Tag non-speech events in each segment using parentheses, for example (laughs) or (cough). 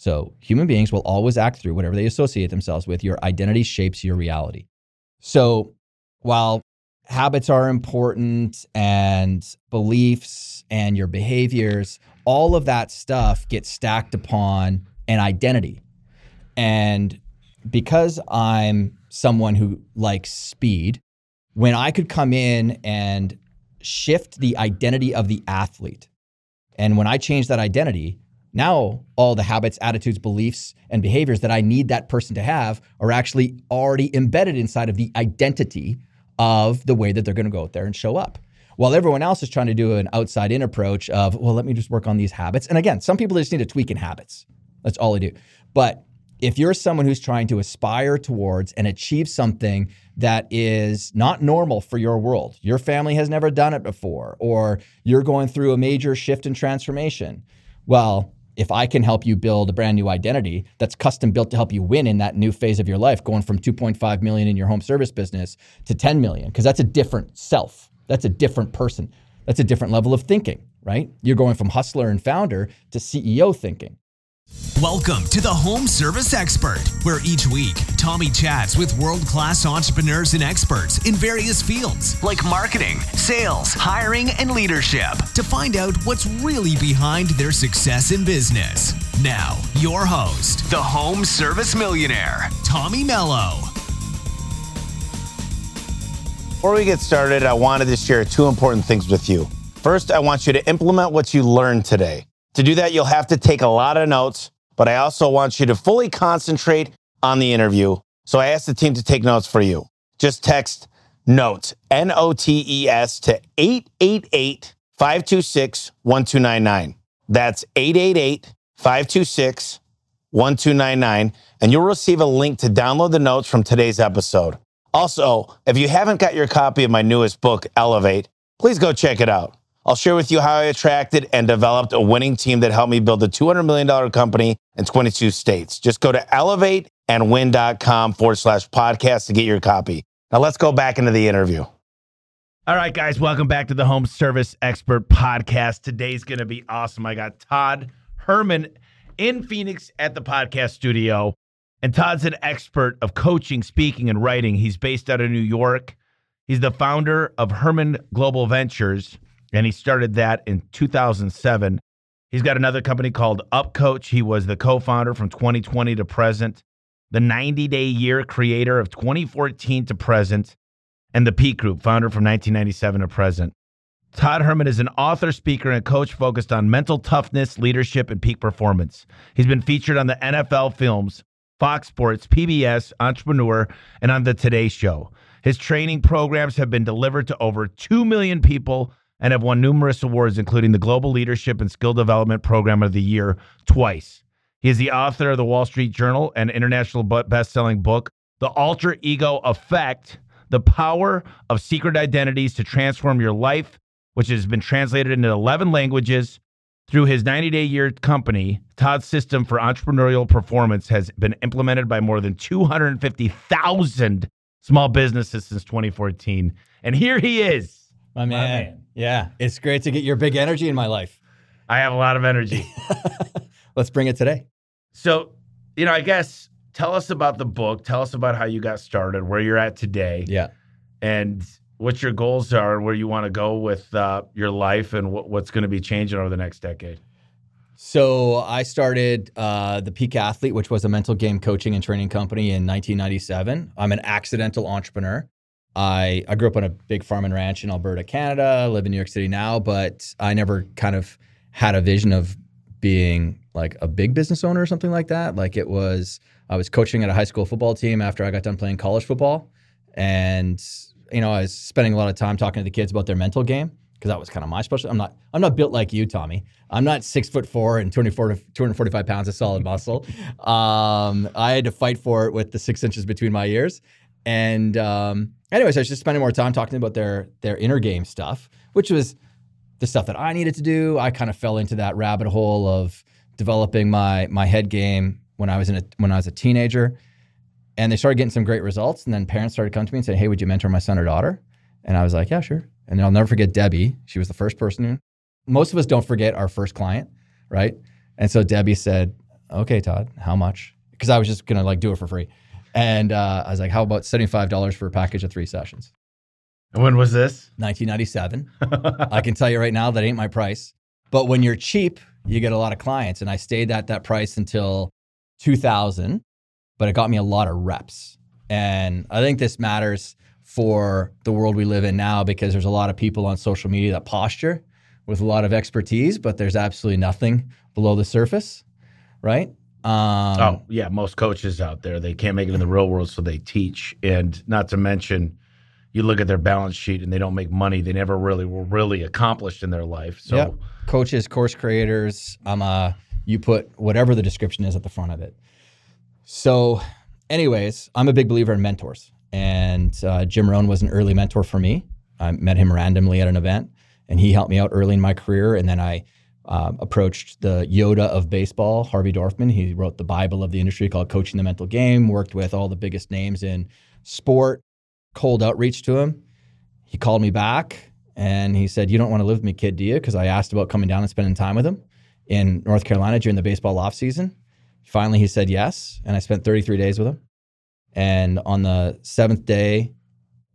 So human beings will always act through whatever they associate themselves with. Your identity shapes your reality. So while habits are important and beliefs and your behaviors, all of that stuff gets stacked upon an identity. And because I'm someone who likes speed, when I could come in and shift the identity of the athlete, and when I change that identity, now all the habits, attitudes, beliefs, and behaviors that I need that person to have are actually already embedded inside of the identity of the way that they're going to go out there and show up. While everyone else is trying to do an outside in approach of, well, let me just work on these habits. And again, some people just need to tweak in habits. That's all they do. But if you're someone who's trying to aspire towards and achieve something that is not normal for your world, your family has never done it before, or you're going through a major shift and transformation, well, if I can help you build a brand new identity that's custom built to help you win in that new phase of your life, going from 2.5 million in your home service business to 10 million, because that's a different self. That's a different person. That's a different level of thinking, right? You're going from hustler and founder to CEO thinking. Welcome to the Home Service Expert, where each week Tommy chats with world class entrepreneurs and experts in various fields like marketing, sales, hiring, and leadership to find out what's really behind their success in business. Now, your host, the Home Service Millionaire, Tommy Mello. Before we get started, I wanted to share two important things with you. First, I want you to implement what you learned today. To do that, you'll have to take a lot of notes, but I also want you to fully concentrate on the interview. So I asked the team to take notes for you. Just text notes, N O T E S, to 888 526 1299. That's 888 526 1299. And you'll receive a link to download the notes from today's episode. Also, if you haven't got your copy of my newest book, Elevate, please go check it out. I'll share with you how I attracted and developed a winning team that helped me build a $200 million company in 22 states. Just go to elevateandwin.com forward slash podcast to get your copy. Now let's go back into the interview. All right, guys, welcome back to the Home Service Expert Podcast. Today's going to be awesome. I got Todd Herman in Phoenix at the podcast studio. And Todd's an expert of coaching, speaking, and writing. He's based out of New York. He's the founder of Herman Global Ventures and he started that in 2007. He's got another company called UpCoach. He was the co-founder from 2020 to present, the 90-day year creator of 2014 to present, and the Peak Group, founder from 1997 to present. Todd Herman is an author, speaker, and coach focused on mental toughness, leadership, and peak performance. He's been featured on the NFL films, Fox Sports, PBS, Entrepreneur, and on the Today Show. His training programs have been delivered to over 2 million people and have won numerous awards, including the Global Leadership and Skill Development Program of the Year twice. He is the author of the Wall Street Journal and international best-selling book, The Alter Ego Effect: The Power of Secret Identities to Transform Your Life, which has been translated into 11 languages. Through his 90-day year company, Todd's system for entrepreneurial performance has been implemented by more than 250,000 small businesses since 2014. And here he is. My man. My man. Yeah, it's great to get your big energy in my life. I have a lot of energy. (laughs) Let's bring it today. So, you know, I guess tell us about the book. Tell us about how you got started, where you're at today. Yeah. And what your goals are, and where you want to go with uh, your life, and what, what's going to be changing over the next decade. So I started uh, the Peak Athlete, which was a mental game coaching and training company in 1997. I'm an accidental entrepreneur. I I grew up on a big farm and ranch in Alberta, Canada. live in New York City now, but I never kind of had a vision of being like a big business owner or something like that. Like it was, I was coaching at a high school football team after I got done playing college football, and you know I was spending a lot of time talking to the kids about their mental game because that was kind of my special. I'm not I'm not built like you, Tommy. I'm not six foot four and 24 245 pounds of solid muscle. Um, I had to fight for it with the six inches between my ears, and um, anyways, I was just spending more time talking about their their inner game stuff, which was the stuff that I needed to do. I kind of fell into that rabbit hole of developing my my head game when I was in a, when I was a teenager, and they started getting some great results. And then parents started coming to me and saying, "Hey, would you mentor my son or daughter?" And I was like, "Yeah, sure." And then I'll never forget Debbie. She was the first person. Most of us don't forget our first client, right? And so Debbie said, okay, Todd, how much? Because I was just gonna like do it for free. And uh, I was like, how about $75 for a package of three sessions? When was this? 1997. (laughs) I can tell you right now that ain't my price. But when you're cheap, you get a lot of clients. And I stayed at that price until 2000, but it got me a lot of reps. And I think this matters for the world we live in now because there's a lot of people on social media that posture with a lot of expertise, but there's absolutely nothing below the surface, right? Um, oh, yeah. Most coaches out there, they can't make it in the real world, so they teach. And not to mention, you look at their balance sheet and they don't make money. They never really were really accomplished in their life. So, Yep. coaches, course creators. I'm a you put whatever the description is at the front of it. So, anyways, I'm a big believer in mentors, and uh, Jim Rohn was an early mentor for me. I met him randomly at an event, and he helped me out early in my career. And then I um, approached the Yoda of baseball, Harvey Dorfman. He wrote the Bible of the industry called Coaching the Mental Game. Worked with all the biggest names in sport. Cold outreach to him. He called me back and he said, "You don't want to live with me, kid, do you?" Because I asked about coming down and spending time with him in North Carolina during the baseball off season. Finally, he said yes, and I spent 33 days with him. And on the seventh day,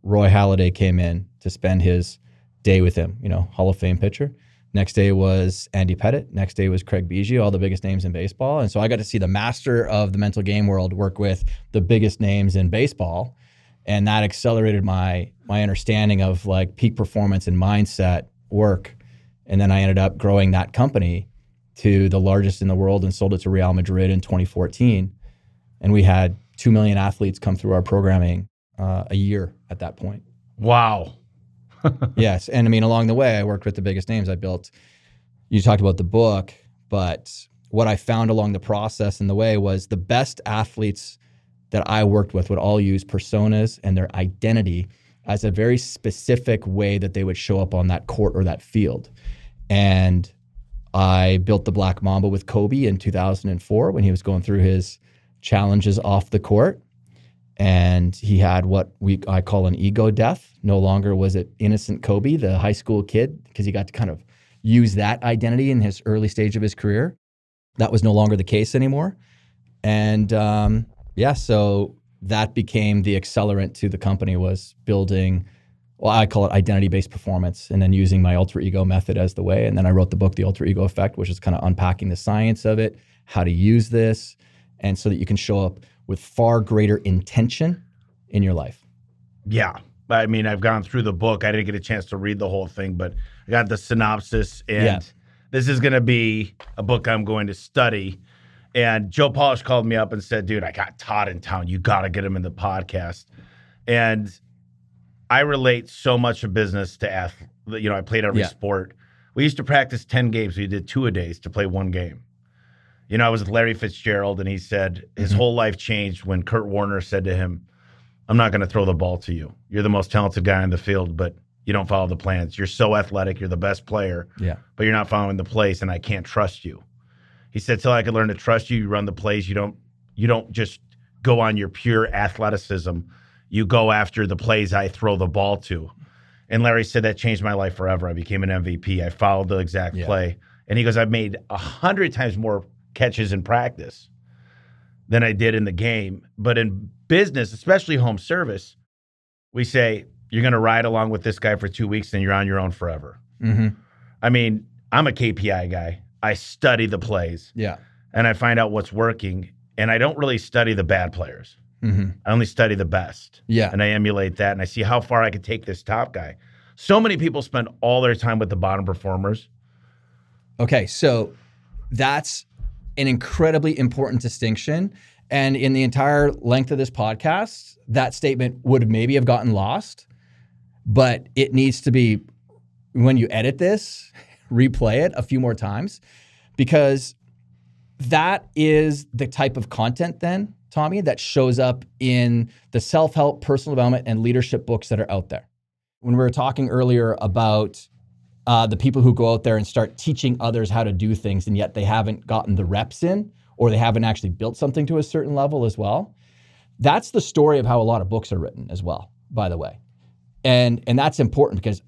Roy Halladay came in to spend his day with him. You know, Hall of Fame pitcher. Next day was Andy Pettitte. Next day was Craig Biggio, all the biggest names in baseball. And so I got to see the master of the mental game world work with the biggest names in baseball. And that accelerated my my understanding of like peak performance and mindset work. And then I ended up growing that company to the largest in the world and sold it to Real Madrid in 2014. And we had 2 million athletes come through our programming uh, a year at that point. wow. (laughs) yes. And I mean, along the way, I worked with the biggest names. I built, you talked about the book, but what I found along the process and the way was the best athletes that I worked with would all use personas and their identity as a very specific way that they would show up on that court or that field. And I built the Black Mamba with Kobe in 2004 when he was going through his challenges off the court and he had what we I call an ego death. No longer was it innocent Kobe, the high school kid, because he got to kind of use that identity in his early stage of his career. That was no longer the case anymore, and um, yeah, so that became the accelerant to the company was building. Well, I call it identity-based performance, and then using my alter ego method as the way. And then I wrote the book, The Alter Ego Effect, which is kind of unpacking the science of it, how to use this, and so that you can show up with far greater intention in your life. Yeah. I mean, I've gone through the book. I didn't get a chance to read the whole thing, but I got the synopsis. And Yeah. this is going to be a book I'm going to study. And Joe Polish called me up and said, dude, I got Todd in town. You got to get him in the podcast. And I relate so much of business to athlete. You know, I played every Yeah. sport. We used to practice 10 games. We did two a days to play one game. You know, I was with Larry Fitzgerald, and he said his Mhm. whole life changed when Kurt Warner said to him, I'm not going to throw the ball to you. You're the most talented guy in the field, but you don't follow the plans. You're so athletic. You're the best player, Yeah. but you're not following the plays, and I can't trust you. He said, till I could learn to trust you, you run the plays. You don't. You don't just go on your pure athleticism. You go after the plays I throw the ball to. And Larry said that changed my life forever. I became an MVP. I followed the exact Yeah. play. And he goes, I've made a hundred times more catches in practice than I did in the game. But in business, especially home service, we say you're going to ride along with this guy for two weeks and you're on your own forever. Mm-hmm. I mean, I'm a KPI guy. I study the plays Yeah. and I find out what's working. And I don't really study the bad players. Mm-hmm. I only study the best. Yeah. And I emulate that and I see how far I could take this top guy. So many people spend all their time with the bottom performers. Okay, so that's an incredibly important distinction. And in the entire length of this podcast, that statement would maybe have gotten lost, but it needs to be, when you edit this, (laughs) replay it a few more times because that is the type of content then, Tommy, that shows up in the self help, personal development, and leadership books that are out there. When we were talking earlier about uh, the people who go out there and start teaching others how to do things, and yet they haven't gotten the reps in, or they haven't actually built something to a certain level as well. That's the story of how a lot of books are written as well, by the way. And and that's important because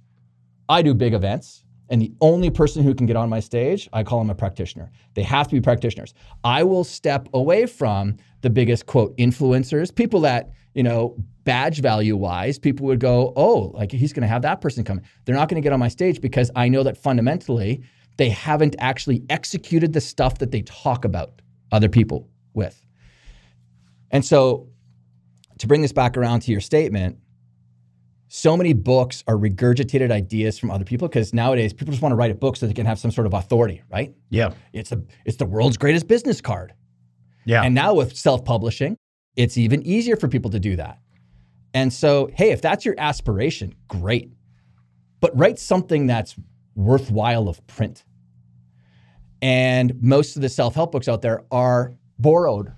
I do big events And the only person who can get on my stage, I call them a practitioner. They have to be practitioners. I will step away from the biggest quote influencers, people that, you know, badge value wise, people would go, oh, like he's going to have that person come. They're not going to get on my stage because I know that fundamentally they haven't actually executed the stuff that they talk about other people with. And so to bring this back around to your statement, so many books are regurgitated ideas from other people because nowadays people just want to write a book so they can have some sort of authority, right? Yeah. It's the it's the world's greatest business card. Yeah. And now with self-publishing, it's even easier for people to do that. And so, hey, if that's your aspiration, great. But write something that's worthwhile of print. And most of the self-help books out there are borrowed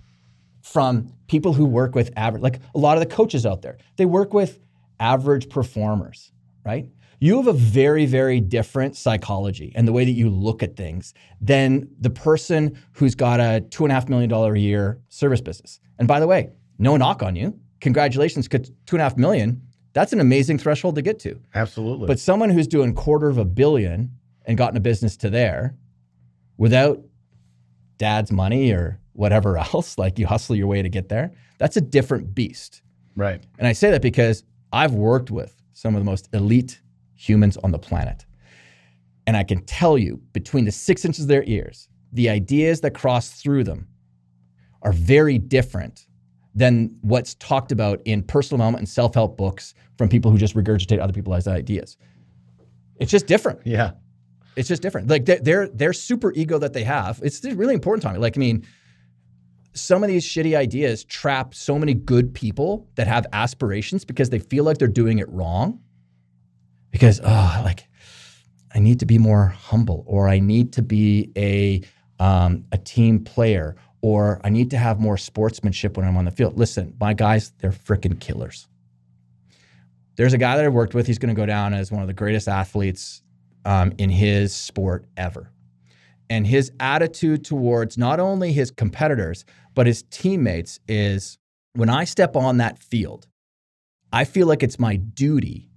from people who work with average like a lot of the coaches out there. They work with average performers, right? You have a very, very different psychology and the way that you look at things than the person who's got a two and a half million dollar a year service business. And by the way, no knock on you. Congratulations, two and a half million, that's an amazing threshold to get to. Absolutely. But someone who's doing quarter of a billion and gotten a business to there without dad's money or whatever (laughs) else, like you hustle your way to get there, that's a different beast. right. And I say that because I've worked with some of the most elite humans on the planet. And I can tell you, between the six inches of their ears, the ideas that cross through them are very different than what's talked about in personal development and self help books from people who just regurgitate other people's ideas. It's just different. Yeah. It's just different. Like their their, their super ego that they have, it's really important to me. Like I mean, some of these shitty ideas trap so many good people that have aspirations because they feel like they're doing it wrong. Because oh, like I need to be more humble, or I need to be a um, a team player, or I need to have more sportsmanship when I'm on the field. Listen, my guys, they're freaking killers. There's a guy that I've worked with. He's going to go down as one of the greatest athletes um, in his sport ever. And his attitude towards not only his competitors, but his teammates is when I step on that field, I feel like it's my duty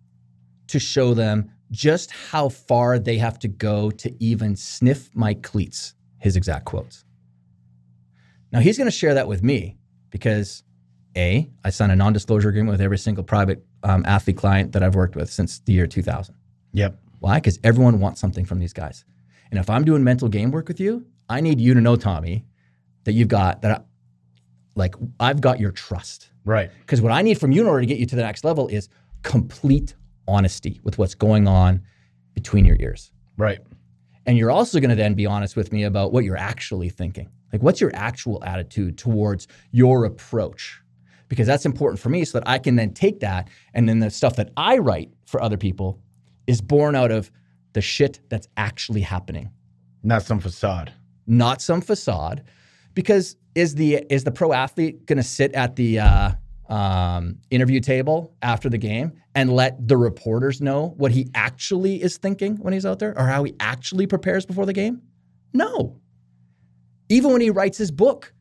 to show them just how far they have to go to even sniff my cleats, his exact quotes. Now, he's going to share that with me because A, I signed a non disclosure agreement with every single private um, athlete client that I've worked with since the year 2000. Yep. Why? Because everyone wants something from these guys. And if I'm doing mental game work with you, I need you to know, Tommy, that you've got that, I, like, I've got your trust. Right. Because what I need from you in order to get you to the next level is complete honesty with what's going on between your ears. Right. And you're also going to then be honest with me about what you're actually thinking. Like, what's your actual attitude towards your approach? Because that's important for me so that I can then take that and then the stuff that I write for other people is born out of the shit that's actually happening, Not some facade. not some facade. Because is the is the pro athlete going to sit at the uh, um, interview table after the game and let the reporters know what he actually is thinking when he's out there, or how he actually prepares before the game? No. Even when he writes his book,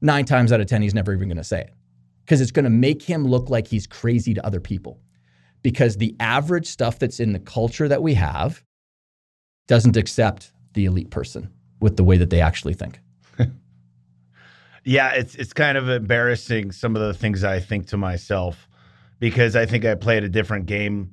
nine times out of ten, he's never even going to say it because it's going to make him look like he's crazy to other people. Because the average stuff that's in the culture that we have doesn't accept the elite person with the way that they actually think. (laughs) Yeah, it's it's kind of embarrassing some of the things I think to myself because I think I played a different game.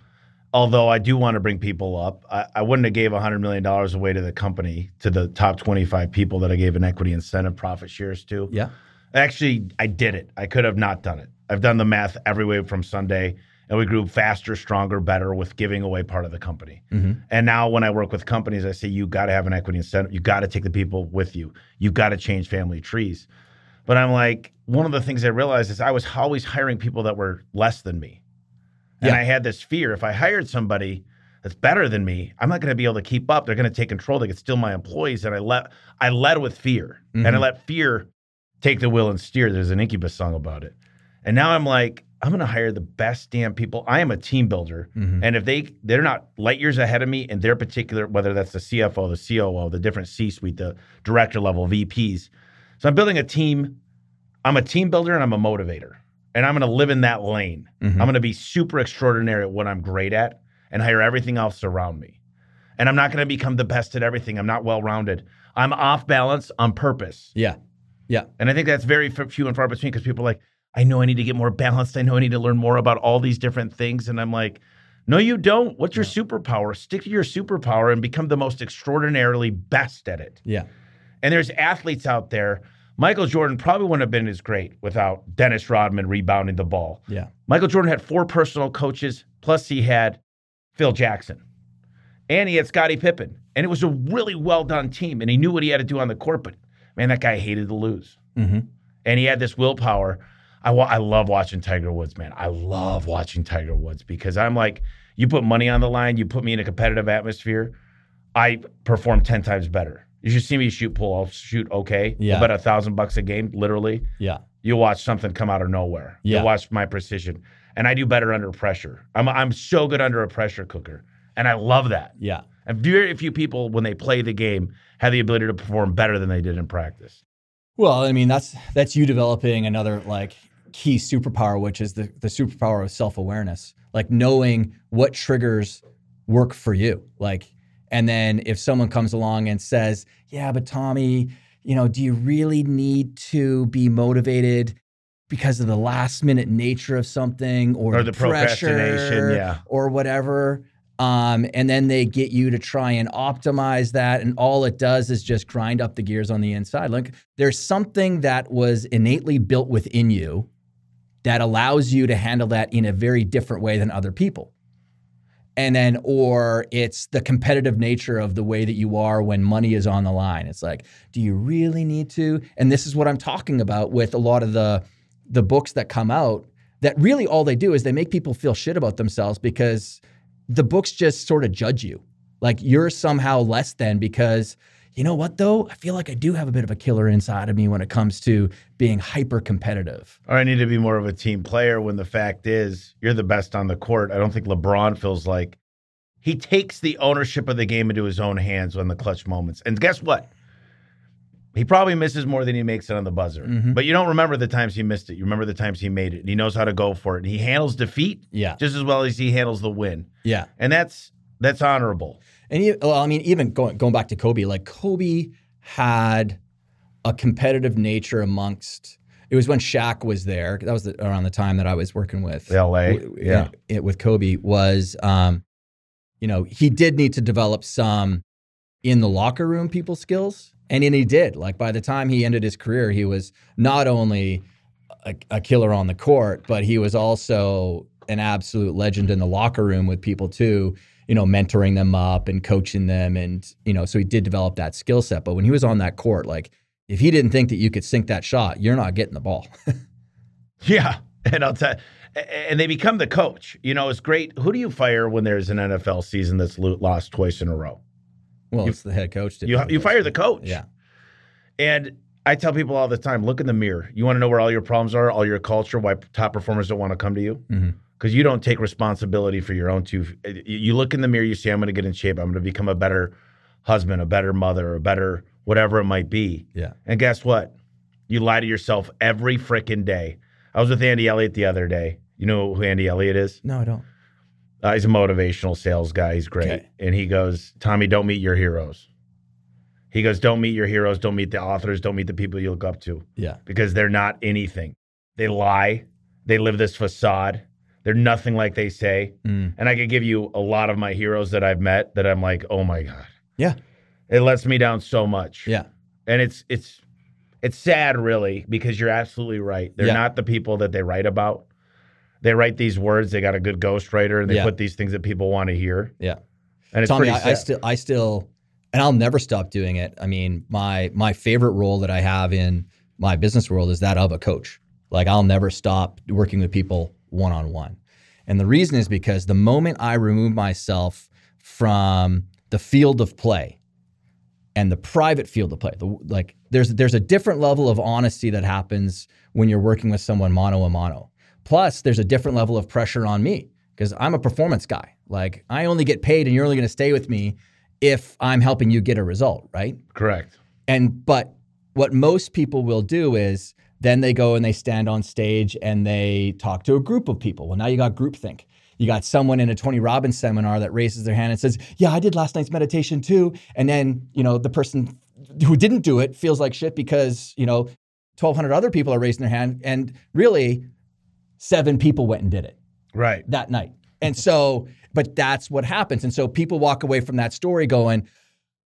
Although I do want to bring people up, I, I wouldn't have gave hundred million dollars away to the company to the top twenty five people that I gave an equity incentive profit shares to. Yeah. Actually, I did it. I could have not done it. I've done the math every way from Sunday, and we grew faster, stronger, better with giving away part of the company. Mm-hmm. And now, when I work with companies, I say you got to have an equity incentive. You got to take the people with you. You got to change family trees. But I'm like, one of the things I realized is I was always hiring people that were less than me, and Yeah. I had this fear: if I hired somebody that's better than me, I'm not going to be able to keep up. They're going to take control. They could steal my employees, and I let I led with fear, and I Mhm. let fear take the wheel and steer. There's an Incubus song about it. And now I'm like, I'm going to hire the best damn people. I am a team builder. Mhm. And if they they're not light years ahead of me in their particular, whether that's the CFO, the COO, the different C-suite, the director level VPs. So I'm building a team. I'm a team builder and I'm a motivator. And I'm going to live in that lane. Mhm. I'm going to be super extraordinary at what I'm great at and hire everything else around me. And I'm not going to become the best at everything. I'm not well rounded. I'm off balance on purpose. Yeah. Yeah. And I think that's very f- few and far between because people are like, I know I need to get more balanced. I know I need to learn more about all these different things. And I'm like, no, you don't. What's your superpower? Stick to your superpower and become the most extraordinarily best at it. Yeah. And there's athletes out there. Michael Jordan probably wouldn't have been as great without Dennis Rodman rebounding the ball. Yeah. Michael Jordan had four personal coaches, plus he had Phil Jackson. And he had Scottie Pippen. And it was a really well done team. And he knew what he had to do on the court, but man, that guy hated to lose. Mm-hmm. And he had this willpower. I, wa- I love watching Tiger Woods, man. I love watching Tiger Woods because I'm like, you put money on the line, you put me in a competitive atmosphere, I perform 10 times better. You should see me shoot pool. I'll shoot okay. Yeah. About a thousand bucks a game, literally. Yeah. You'll watch something come out of nowhere. Yeah. You'll watch my precision. And I do better under pressure. I'm, I'm so good under a pressure cooker. And I love that. Yeah. And very few people, when they play the game, have the ability to perform better than they did in practice. Well, I mean, that's that's you developing another like key superpower, which is the the superpower of self awareness, like knowing what triggers work for you. Like, and then if someone comes along and says, "Yeah, but Tommy, you know, do you really need to be motivated?" Because of the last minute nature of something or, Or the procrastination, pressure yeah. or whatever. Um, and then they get you to try and optimize that. And all it does is just grind up the gears on the inside. Like there's something that was innately built within you that allows you to handle that in a very different way than other people. And then, or it's the competitive nature of the way that you are when money is on the line. It's like, do you really need to? And this is what I'm talking about with a lot of the the books that come out that really all they do is they make people feel shit about themselves because the books just sort of judge you. Like you're somehow less than because you know what though? I feel like I do have a bit of a killer inside of me when it comes to being hyper competitive. Or I need to be more of a team player when the fact is you're the best on the court. I don't think LeBron feels like he takes the ownership of the game into his own hands on the clutch moments. And guess what? He probably misses more than he makes it on the buzzer. Mhm. But you don't remember the times he missed it. You remember the times he made it. And he knows how to go for it. And he handles defeat Yeah. just as well as he handles the win. Yeah. And that's that's honorable. And well, I mean, even going going back to Kobe, like Kobe had a competitive nature amongst. It was when Shaq was there. That was the, around the time that I was working with LA. w- Yeah. it- with Kobe was, um, you know, he did need to develop some in the locker room people skills, and then he did. Like by the time he ended his career, he was not only a, a killer on the court, but he was also an absolute legend in the locker room with people too. You know, mentoring them up and coaching them, and you know, so he did develop that skill set. But when he was on that court, like if he didn't think that you could sink that shot, you're not getting the ball. (laughs) Yeah, and I'll tell, and they become the coach. You know, it's great. Who do you fire when there's an NFL season that's lost twice in a row? well, You- it's the head coach. You you fire the coach. Yeah. And I tell people all the time, look in the mirror. You want to know where all your problems are, all your culture, why top performers don't want to come to you? Mhm. Because you don't take responsibility for your own two. You- You look in the mirror, you say, I'm going to get in shape. I'm going to become a better husband, a better mother, a better whatever it might be. Yeah. And guess what? You lie to yourself every freaking day. I was with Andy Elliott the other day. You know who Andy Elliott is? No, I don't. Uh, he's a motivational sales guy. He's great. Okay. And he goes, Tommy, don't meet your heroes. He goes, don't meet your heroes. Don't meet the authors. Don't meet the people you look up to Yeah. because they're not anything. They lie. They live this facade. They're nothing like they say. Mm. And I could give you a lot of my heroes that I've met that I'm like, oh my God. Yeah. It lets me down so much. Yeah. And it's it's it's sad really because you're absolutely right. They're Yeah. not the people that they write about. They write these words, they got a good ghostwriter, and they Yeah. put these things that people want to hear. Yeah. And it's Tommy, pretty I. I still, I still, and I'll never stop doing it. I mean, my my favorite role that I have in my business world is that of a coach. Like I'll never stop working with people one on one, and the reason is because the moment I remove myself from the field of play and the private field of play, the, like there's there's a different level of honesty that happens when you're working with someone mano a mano. Plus, there's a different level of pressure on me because I'm a performance guy. Like I only get paid, and you're only going to stay with me if I'm helping you get a result, right? Correct. And but what most people will do is then they go and they stand on stage and they talk to a group of people. Well, now you got groupthink. you got someone in a Tony Robbins seminar that raises their hand and says, "Yeah, I did last night's meditation too," and then you know the person who didn't do it feels like shit because you know 1,200 other people are raising their hand, and really seven people went and did it Right. that night. And so, but that's what happens. And so people walk away from that story going,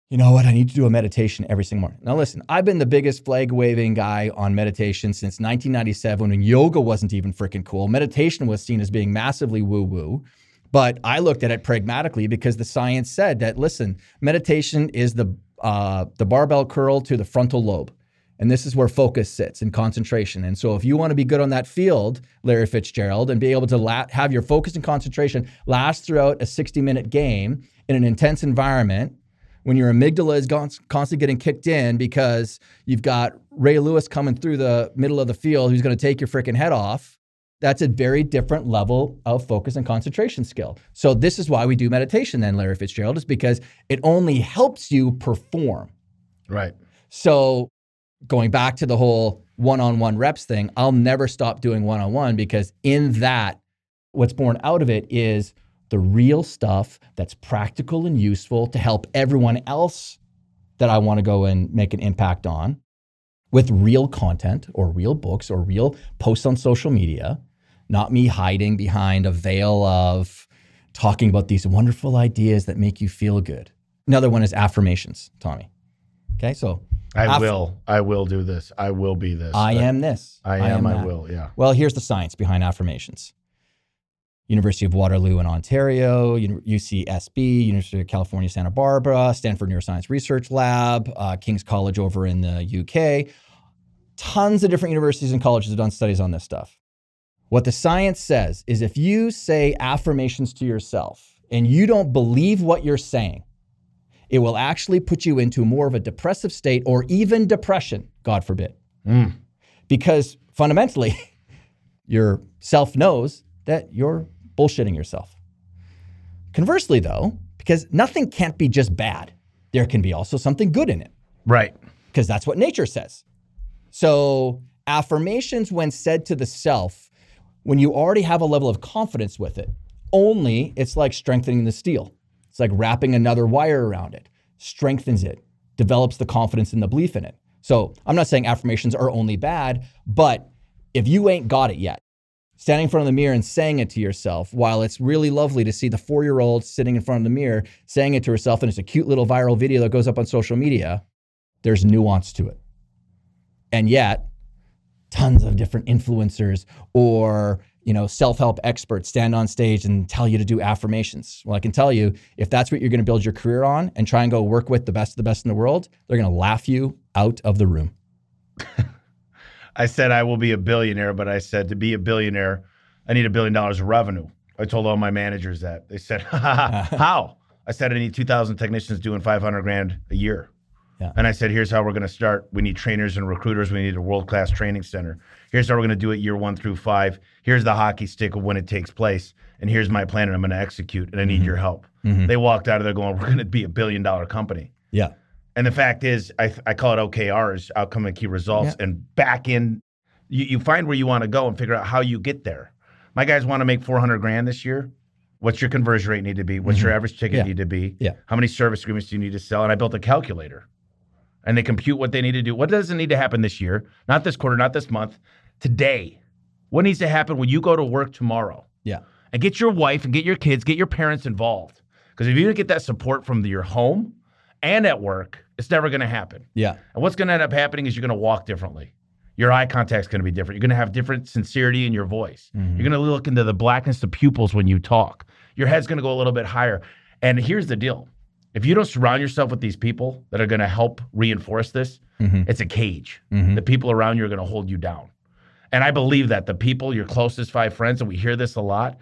you know what? I need to do a meditation every single morning. Now, listen, I've been the biggest flag waving guy on meditation since 1997 when yoga wasn't even freaking cool. Meditation was seen as being massively woo woo. But I looked at it pragmatically because the science said that, listen, meditation is the, uh, the barbell curl to the frontal lobe. And this is where focus sits and concentration. And so, if you want to be good on that field, Larry Fitzgerald, and be able to la- have your focus and concentration last throughout a 60 minute game in an intense environment, when your amygdala is constantly getting kicked in because you've got Ray Lewis coming through the middle of the field who's going to take your freaking head off, that's a very different level of focus and concentration skill. So, this is why we do meditation, then, Larry Fitzgerald, is because it only helps you perform. Right. So going back to the whole one-on-one reps thing, I'll never stop doing one-on-one because in that, what's born out of it is the real stuff that's practical and useful to help everyone else that I want to go and make an impact on with real content or real books or real posts on social media, not me hiding behind a veil of talking about these wonderful ideas that make you feel good. Another one is affirmations, Tommy. Okay, so I Aff- will. I will do this. I will be this. I am this. I am. I, that. will. Yeah. Well, here's the science behind affirmations. University of Waterloo in Ontario, UCSB, University of California, Santa Barbara, Stanford Neuroscience Research Lab, uh, King's College over in the UK. Tons of different universities and colleges have done studies on this stuff. What the science says is if you say affirmations to yourself and you don't believe what you're saying, it will actually put you into more of a depressive state or even depression, God forbid. Mm. Because fundamentally, (laughs) your self knows that you're bullshitting yourself. Conversely, though, because nothing can't be just bad, there can be also something good in it, Right. because that's what nature says. So, affirmations, when said to the self, when you already have a level of confidence with it, only it's like strengthening the steel. It's like wrapping another wire around it, strengthens it, develops the confidence and the belief in it. So I'm not saying affirmations are only bad, but if you ain't got it yet, standing in front of the mirror and saying it to yourself, while it's really lovely to see the four year old sitting in front of the mirror saying it to herself, and it's a cute little viral video that goes up on social media, there's nuance to it. And yet, tons of different influencers or you know self-help experts stand on stage and tell you to do affirmations well i can tell you if that's what you're going to build your career on and try and go work with the best of the best in the world they're going to laugh you out of the room (laughs) I said I will be a billionaire, but I said to be a billionaire, I need a billion dollars of revenue. I told all my managers that. They said, (laughs) "How?" I said I need 2,000 technicians doing 500 grand a year. Yeah. And I said, "Here's how we're going to start. We need trainers and recruiters. We need a world-class training center. Here's how we're going to do it year one through five. Here's the hockey stick of when it takes place, and here's my plan, and I'm going to execute. And I need your help." Mhm. They walked out of there going, "We're going to be a billion-dollar company." yeah And the fact is, I, I call it OKRs, outcome and key results, and back in, you, you find where you want to go and figure out how you get there. My guys want to make 400 grand this year. What's your conversion rate need to be? What's your mm-hmm. average ticket Yeah. need to be? Yeah. How many service agreements do you need to sell? And I built a calculator. And they compute what they need to do. What doesn't need to happen this year? Not this quarter, not this month. Today. What needs to happen when you go to work tomorrow? yeah and get your wife and get your kids, get your parents involved. Because if you don't get that support from the, your home and at work, it's never going to happen. yeah And what's going to end up happening is you're going to walk differently. Your eye contact's going to be different. You're going to have different sincerity in your voice. Mhm. You're going to look into the blackness of pupils when you talk. Your head's going to go a little bit higher. And here's the deal if you don't surround yourself with these people that are going to help reinforce this, Mhm. it's a cage. Mhm. The people around you are going to hold you down. And I believe that the people, your closest five friends, and we hear this a lot,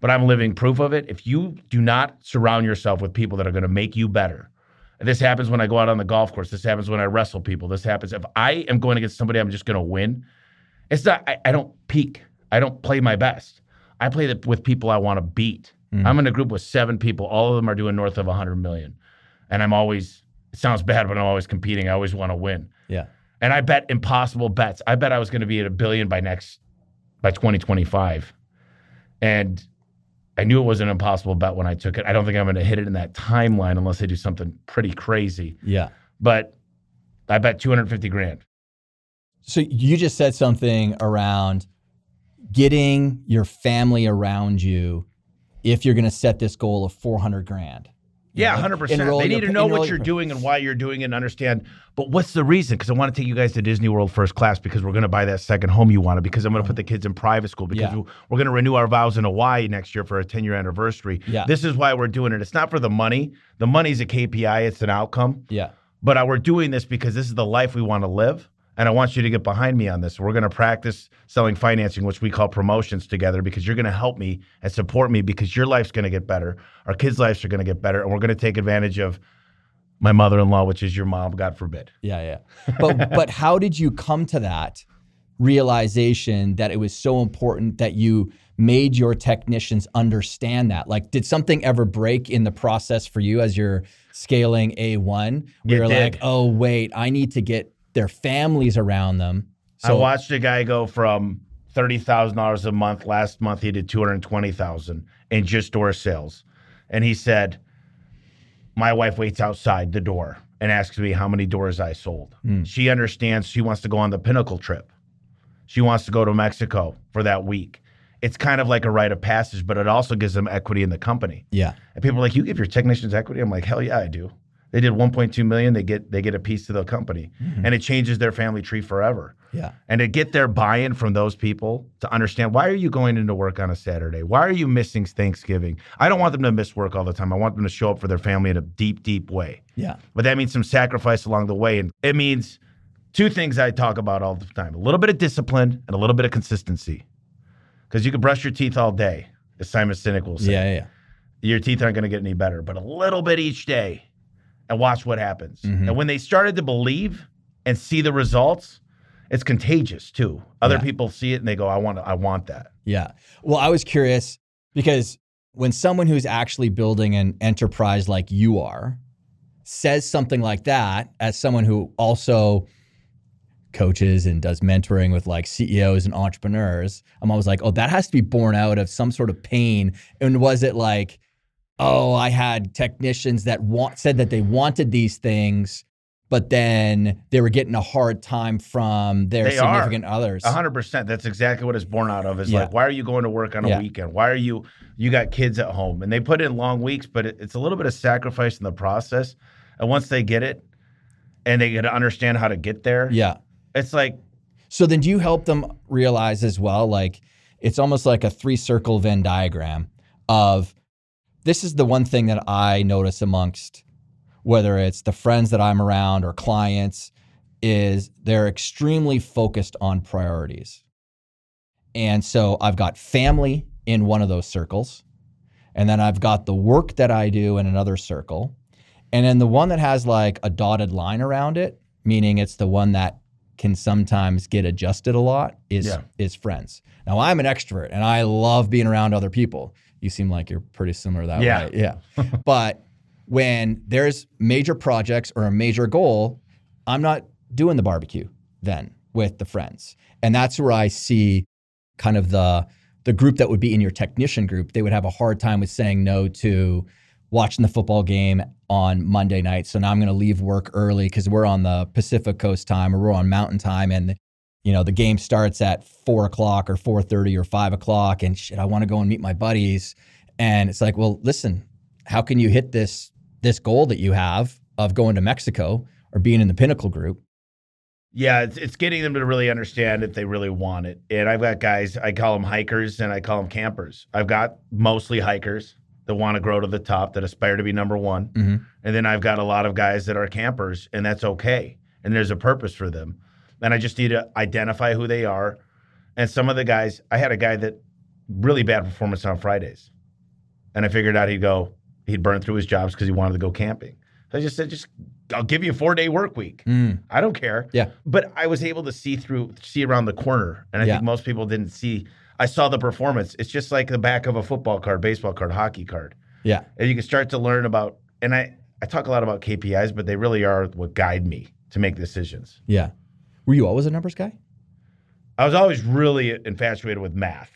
but I'm living proof of it. If you do not surround yourself with people that are going to make you better, this happens when I go out on the golf course. This happens when I wrestle people. This happens if I am going against somebody I'm just going to win. It's not, I, I don't peak. I don't play my best. I play the, with people I want to beat. Mhm. I'm in a group with seven people. All of them are doing north of 100 million. And I'm always, it sounds bad, but I'm always competing. I always want to win. yeah And I bet impossible bets. I bet I was going to be at a billion by next, by 2025. And I knew it was an impossible bet when I took it. I don't think I'm going to hit it in that timeline unless they do something pretty crazy. Yeah. But I bet 250 grand. So you just said something around getting your family around you if you're going to set this goal of 400 grand. Yeah, hundred percent. They need to know what you're doing and why you're doing it and understand. But what's the reason? Because I want to take you guys to Disney World first class because we're going to buy that second home you wanted. Because I'm going to put the kids in private school because Yeah. we- we're going to renew our vows in Hawaii next year for our 10 year anniversary. Yeah. This is why we're doing it. It's not for the money. The money's a KPI. It's an outcome. Yeah. But uh, we're doing this because this is the life we want to live. And I want you to get behind me on this. We're going to practice selling financing, which we call promotions together, because you're going to help me and support me because your life's going to get better. Our kids' lives are going to get better. And we're going to take advantage of my mother in law, which is your mom, God forbid. Yeah, yeah. But (laughs) but how did you come to that realization that it was so important that you made your technicians understand that? Like, did something ever break in the process for you as you're scaling A1? Where It you're did. like, oh wait, I need to get their families around them. I watched a guy go from thirty thousand dollars a month. Last month he did two hundred twenty thousand in just door sales, and he said, "My wife waits outside the door and asks me how many doors I sold. Hmm. She understands. She wants to go on the Pinnacle trip. She wants to go to Mexico for that week. It's kind of like a rite of passage, but it also gives them equity in the company. yeah, And people are like, "You give your technicians equity?" I'm like, "Hell yeah, I do." They did 1.2 million. They get they get a piece of the company, hmm. and it changes their family tree forever yeah, and to get their buy-in from those people to understand why are you going into work on a Saturday? Why are you missing Thanksgiving? I don't want them to miss work all the time. I want them to show up for their family in a deep, deep way. yeah, But that means some sacrifice along the way, and it means two things I talk about all the time: a little bit of discipline and a little bit of consistency. Because you can brush your teeth all day, as Simon Sinek will say. yeah, yeah, yeah. Your teeth aren't going to get any better, but a little bit each day, and watch what happens. Mhm. And when they started to believe and see the results, it's contagious too. Other Yeah. people see it and they go, "I want, I want that." Yeah. Well, I was curious because when someone who's actually building an enterprise like you are says something like that, as someone who also coaches and does mentoring with like CEOs and entrepreneurs, I'm always like, oh, that has to be born out of some sort of pain. And was it like, oh, I had technicians that want said that they wanted these things, but then they were getting a hard time from their They are. significant others. A hundred percent. That's exactly what it's born out of. Is Yeah. like, why are you going to work on a Yeah. weekend? Why are you? You got kids at home, and they put in long weeks, but it, it's a little bit of sacrifice in the process. And once they get it, and they get to understand how to get there, Yeah. it's like So then do you help them realize as well, like it's almost like a three circle Venn diagram of this is the one thing that I notice amongst whether it's the friends that I'm around or clients is they're extremely focused on priorities. And so I've got family in one of those circles. And then I've got the work that I do in another circle. And then the one that has like a dotted line around it, meaning it's the one that can sometimes get adjusted a lot, is Yeah. is friends. Now I'm an extrovert and I love being around other people. You seem like you're pretty similar that Yeah. way. Yeah. (laughs) but when there's major projects or a major goal, I'm not doing the barbecue then with the friends. And that's where I see kind of the the group that would be in your technician group, they would have a hard time with saying no to watching the football game on Monday night. So now I'm going to leave work early because we're on the Pacific Coast time or we're on Mountain time, and you know the game starts at four o'clock or four thirty or five o'clock, and shit, I want to go and meet my buddies. And it's like, well, listen, how can you hit this this goal that you have of going to Mexico or being in the Pinnacle Group? Yeah, it's, it's getting them to really understand if they really want it. And I've got guys, I call them hikers and I call them campers. I've got mostly hikers that want to grow to the top, that aspire to be number one. Mhm. And then I've got a lot of guys that are campers, and that's okay. And there's a purpose for them. And I just need to identify who they are. And some of the guys, I had a guy that really bad performance on Fridays. And I figured out he'd go, he'd burn through his jobs because he wanted to go camping. So I just said, just I'll give you a four day work week. Mm, I don't care. Yeah. But I was able to see through, see around the corner. And I Yeah. think most people didn't see. I saw the performance. It's just like the back of a football card, baseball card, hockey card. yeah. And you can start to learn about, and I, I talk a lot about KPIs, but they really are what guide me to make decisions. Yeah. Were you always a numbers guy? I was always really infatuated with math.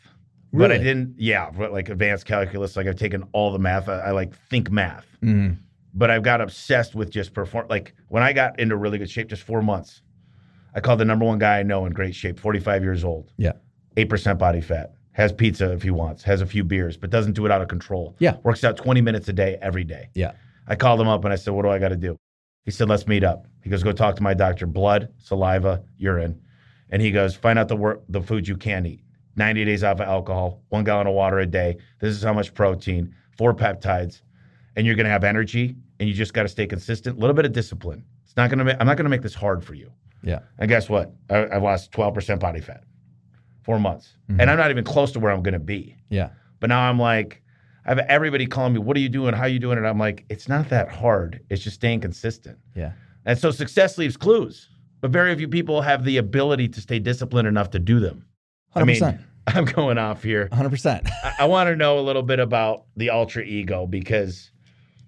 but I didn't. Yeah, but like advanced calculus. Like I've taken all the math. I, I like think math, Mhm. but I've got obsessed with just perform. Like when I got into really good shape, just four months, I called the number one guy I know in great shape, 45 years old, Yeah. eight percent body fat, has pizza if he wants, has a few beers, but doesn't do it out of control. Yeah. works out 20 minutes a day every day. Yeah. I called him up and I said, "What do I got to do?" He said, "Let's meet up." He goes, "Go talk to my doctor. Blood, saliva, urine." And he goes, "Find out the wor- the foods you can eat. 90 days off of alcohol, one gallon of water a day. This is how much protein, four peptides, and you're going to have energy. And you just got to stay consistent. A little bit of discipline. It's not going to. Ma- I'm not going to make this hard for you." Yeah. And guess what? I, I've lost 12% body fat, four months, mm-hmm. and I'm not even close to where I'm going to be. Yeah. But now I'm like, I have everybody calling me, what are you doing? How are you doing it? I'm like, it's not that hard. It's just staying consistent. Yeah. And so success leaves clues, but very few people have the ability to stay disciplined enough to do them. I mean, 100%. (laughs) I'm going off here. 100%. I, I want to know a little bit about the ultra ego because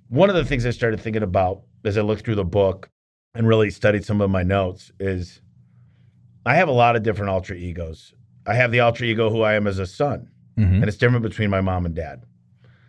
one of the things I started thinking about as I looked through the book and really studied some of my notes is I have a lot of different ultra egos. I have the ultra ego who I am as a son, Mhm. and it's different between my mom and dad,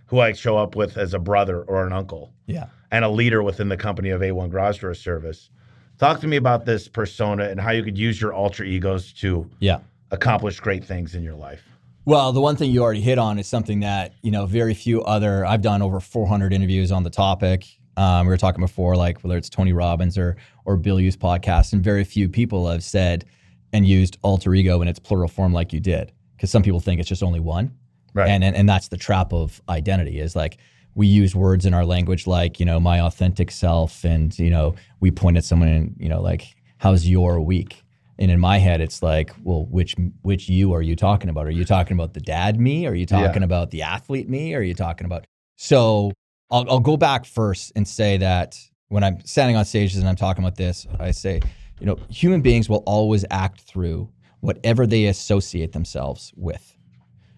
who I show up with as a brother or an uncle Yeah. and a leader within the company of A1 Garage Service. Talk to me about this persona and how you could use your alter egos to Yeah. accomplish great things in your life. Well, the one thing you already hit on is something that, you know, very few other, I've done over 400 interviews on the topic. Um, we were talking before, like whether it's Tony Robbins or, or Bill Hughes podcast, and very few people have said and used alter ego in its plural form like you did. Because some people think it's just only one. Right. And, and and that's the trap of identity is like we use words in our language like you know my authentic self and you know we point at someone and you know like how's your week? And in my head it's like well which which you are you talking about? Are you talking about the dad me? Are you talking about the athlete me? Are you talking about so I'll, I'll go back first and say that when i'm standing on stages and i'm talking about this i say you know human beings will always act through whatever they associate themselves with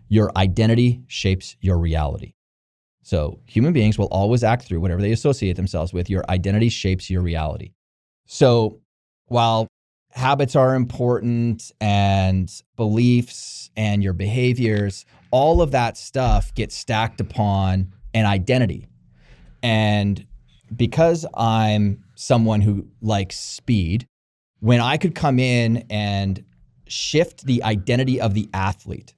your identity shapes your reality. So human beings will always act through whatever they associate themselves with. Your identity shapes your reality. So while habits are important and beliefs and your behaviors, all of that stuff gets stacked upon an identity. And because I'm someone who likes speed, when I could come in and shift the identity of the athlete,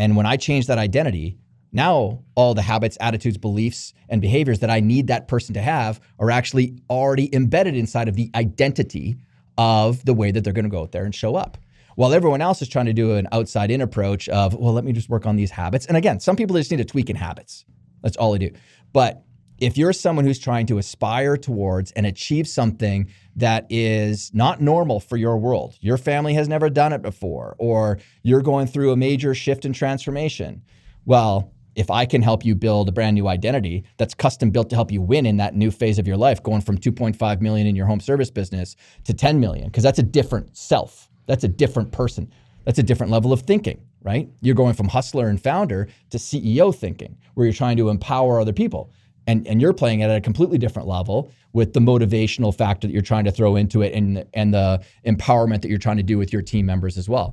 and when I change that identity, now all the habits, attitudes, beliefs, and behaviors that I need that person to have are actually already embedded inside of the identity of the way that they're going to go out there and show up. While everyone else is trying to do an outside in approach of, well, let me just work on these habits. And again, some people just need to tweak in habits. That's all they do. But if you're someone who's trying to aspire towards and achieve something that is not normal for your world, your family has never done it before, or you're going through a major shift and transformation, well, if I can help you build a brand new identity that's custom built to help you win in that new phase of your life, going from 2.5 million in your home service business to 10 million, because that's a different self. That's a different person. That's a different level of thinking, right? You're going from hustler and founder to CEO thinking, where you're trying to empower other people. And, and you're playing it at a completely different level with the motivational factor that you're trying to throw into it and, and the empowerment that you're trying to do with your team members as well.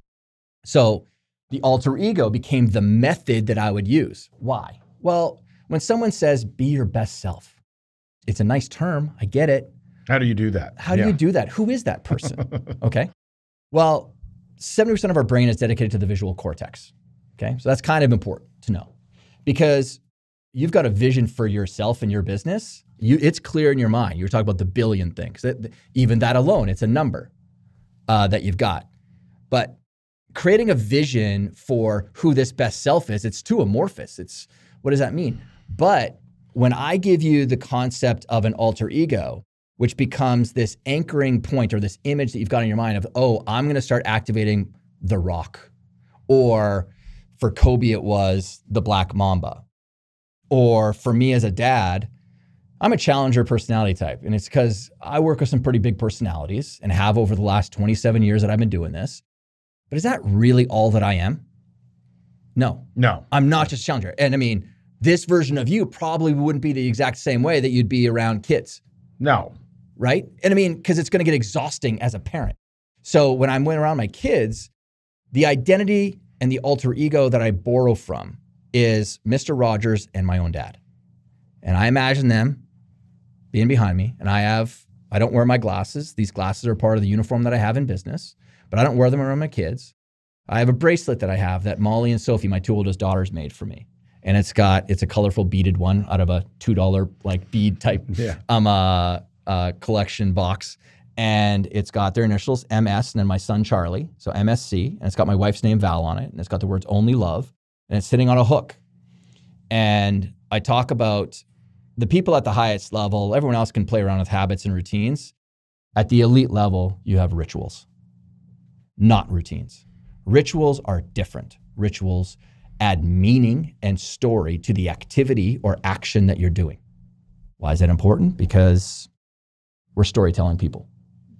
So the alter ego became the method that I would use. Why? Well, when someone says, be your best self, it's a nice term. I get it. How do you do that? How do Yeah. you do that? Who is that person? (laughs) okay. Well, 70% of our brain is dedicated to the visual cortex. Okay. So that's kind of important to know because you've got a vision for yourself and your business. You, it's clear in your mind. You're talking about the billion things. That, even that alone, it's a number uh, that you've got. But creating a vision for who this best self is, it's too amorphous. It's what does that mean? But when I give you the concept of an alter ego, which becomes this anchoring point or this image that you've got in your mind of, oh, I'm going to start activating the rock. Or for Kobe, it was the Black Mamba. Or for me as a dad, I'm a challenger personality type. And it's because I work with some pretty big personalities and have over the last 27 years that I've been doing this. But is that really all that I am? No, No. I'm not just a challenger. And I mean, this version of you probably wouldn't be the exact same way that you'd be around kids No. right? And I mean, because it's going to get exhausting as a parent. So when I'm around my kids, the identity And the alter ego that I borrow from is Mr. Rogers and my own dad. And I imagine them being behind me. And I have, I don't wear my glasses. These glasses are part of the uniform that I have in business, but I don't wear them around my kids. I have a bracelet that I have that Molly and Sophie, my two oldest daughters, made for me. And it's got, it's a colorful beaded one out of a $2 like bead type Yeah. um, uh, uh, collection box. And it's got their initials, MS, and then my son, Charlie. So MSC. And it's got my wife's name, Val, on it. And it's got the words only love. And it's sitting on a hook. And I talk about the people at the highest level, everyone else can play around with habits and routines. At the elite level, you have rituals, not routines. Rituals are different. Rituals add meaning and story to the activity or action that you're doing. Why is that important? Because we're storytelling people.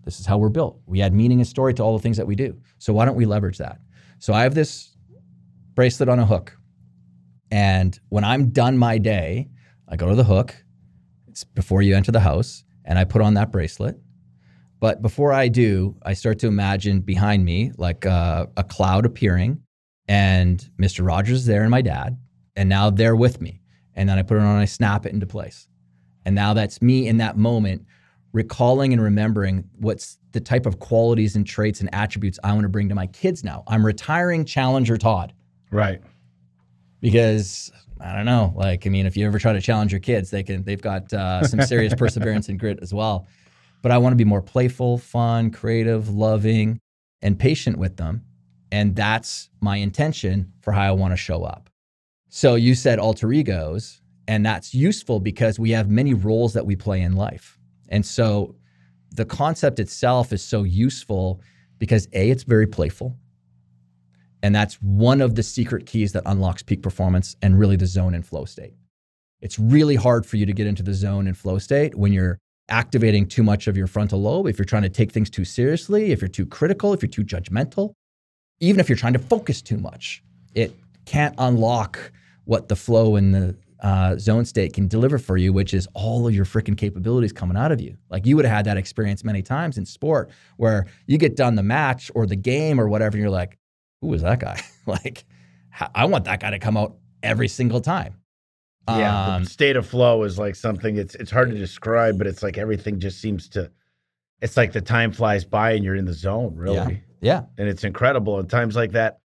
This is how we're built. We add meaning and story to all the things that we do. So why don't we leverage that? So I have this bracelet on a hook. And when I'm done my day, I go to the hook. It's before you enter the house, and I put on that bracelet. But before I do, I start to imagine behind me like uh, a cloud appearing, and Mr. Rogers is there and my dad, and now they're with me. And then I put it on and I snap it into place. And now that's me in that moment, recalling and remembering what's the type of qualities and traits and attributes I want to bring to my kids now. I'm retiring Challenger Todd Right. because I don't know. Like, I mean, if you ever try to challenge your kids, they can. They've got uh, some serious (laughs) perseverance and grit as well. But I want to be more playful, fun, creative, loving, and patient with them, and that's my intention for how I want to show up. So you said alter egos, and that's useful because we have many roles that we play in life, and so the concept itself is so useful because a it's very playful and that's one of the secret keys that unlocks peak performance and really the zone and flow state. It's really hard for you to get into the zone and flow state when you're activating too much of your frontal lobe, if you're trying to take things too seriously, if you're too critical, if you're too judgmental, even if you're trying to focus too much. It can't unlock what the flow and the uh, zone state can deliver for you, which is all of your freaking capabilities coming out of you. Like you would have had that experience many times in sport where you get done the match or the game or whatever, and you're like, who is that guy? (laughs) like, I want that guy to come out every single time. Yeah. Um, the state of flow is like something it's it's hard to describe, but it's like everything just seems to it's like the time flies by and you're in the zone, really. yeah. And it's incredible. At times like that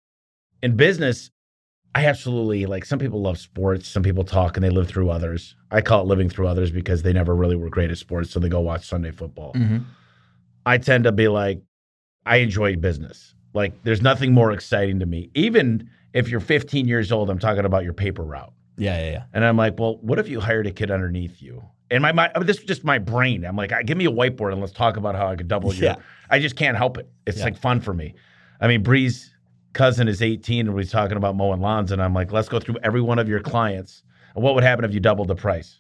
in business, I absolutely like some people love sports, some people talk and they live through others. I call it living through others because they never really were great at sports, so they go watch Sunday football. Mhm. I tend to be like, I enjoy business. Like, there's nothing more exciting to me. Even if you're 15 years old, I'm talking about your paper route. Yeah. Yeah. Yeah. And I'm like, well, what if you hired a kid underneath you? And my, my this is just my brain. I'm like, give me a whiteboard and let's talk about how I could double your. Yeah. I just can't help it. It's Yeah. like fun for me. I mean, Bree's cousin is 18 and we're talking about mowing lawns, and I'm like, let's go through every one of your clients. And what would happen if you doubled the price?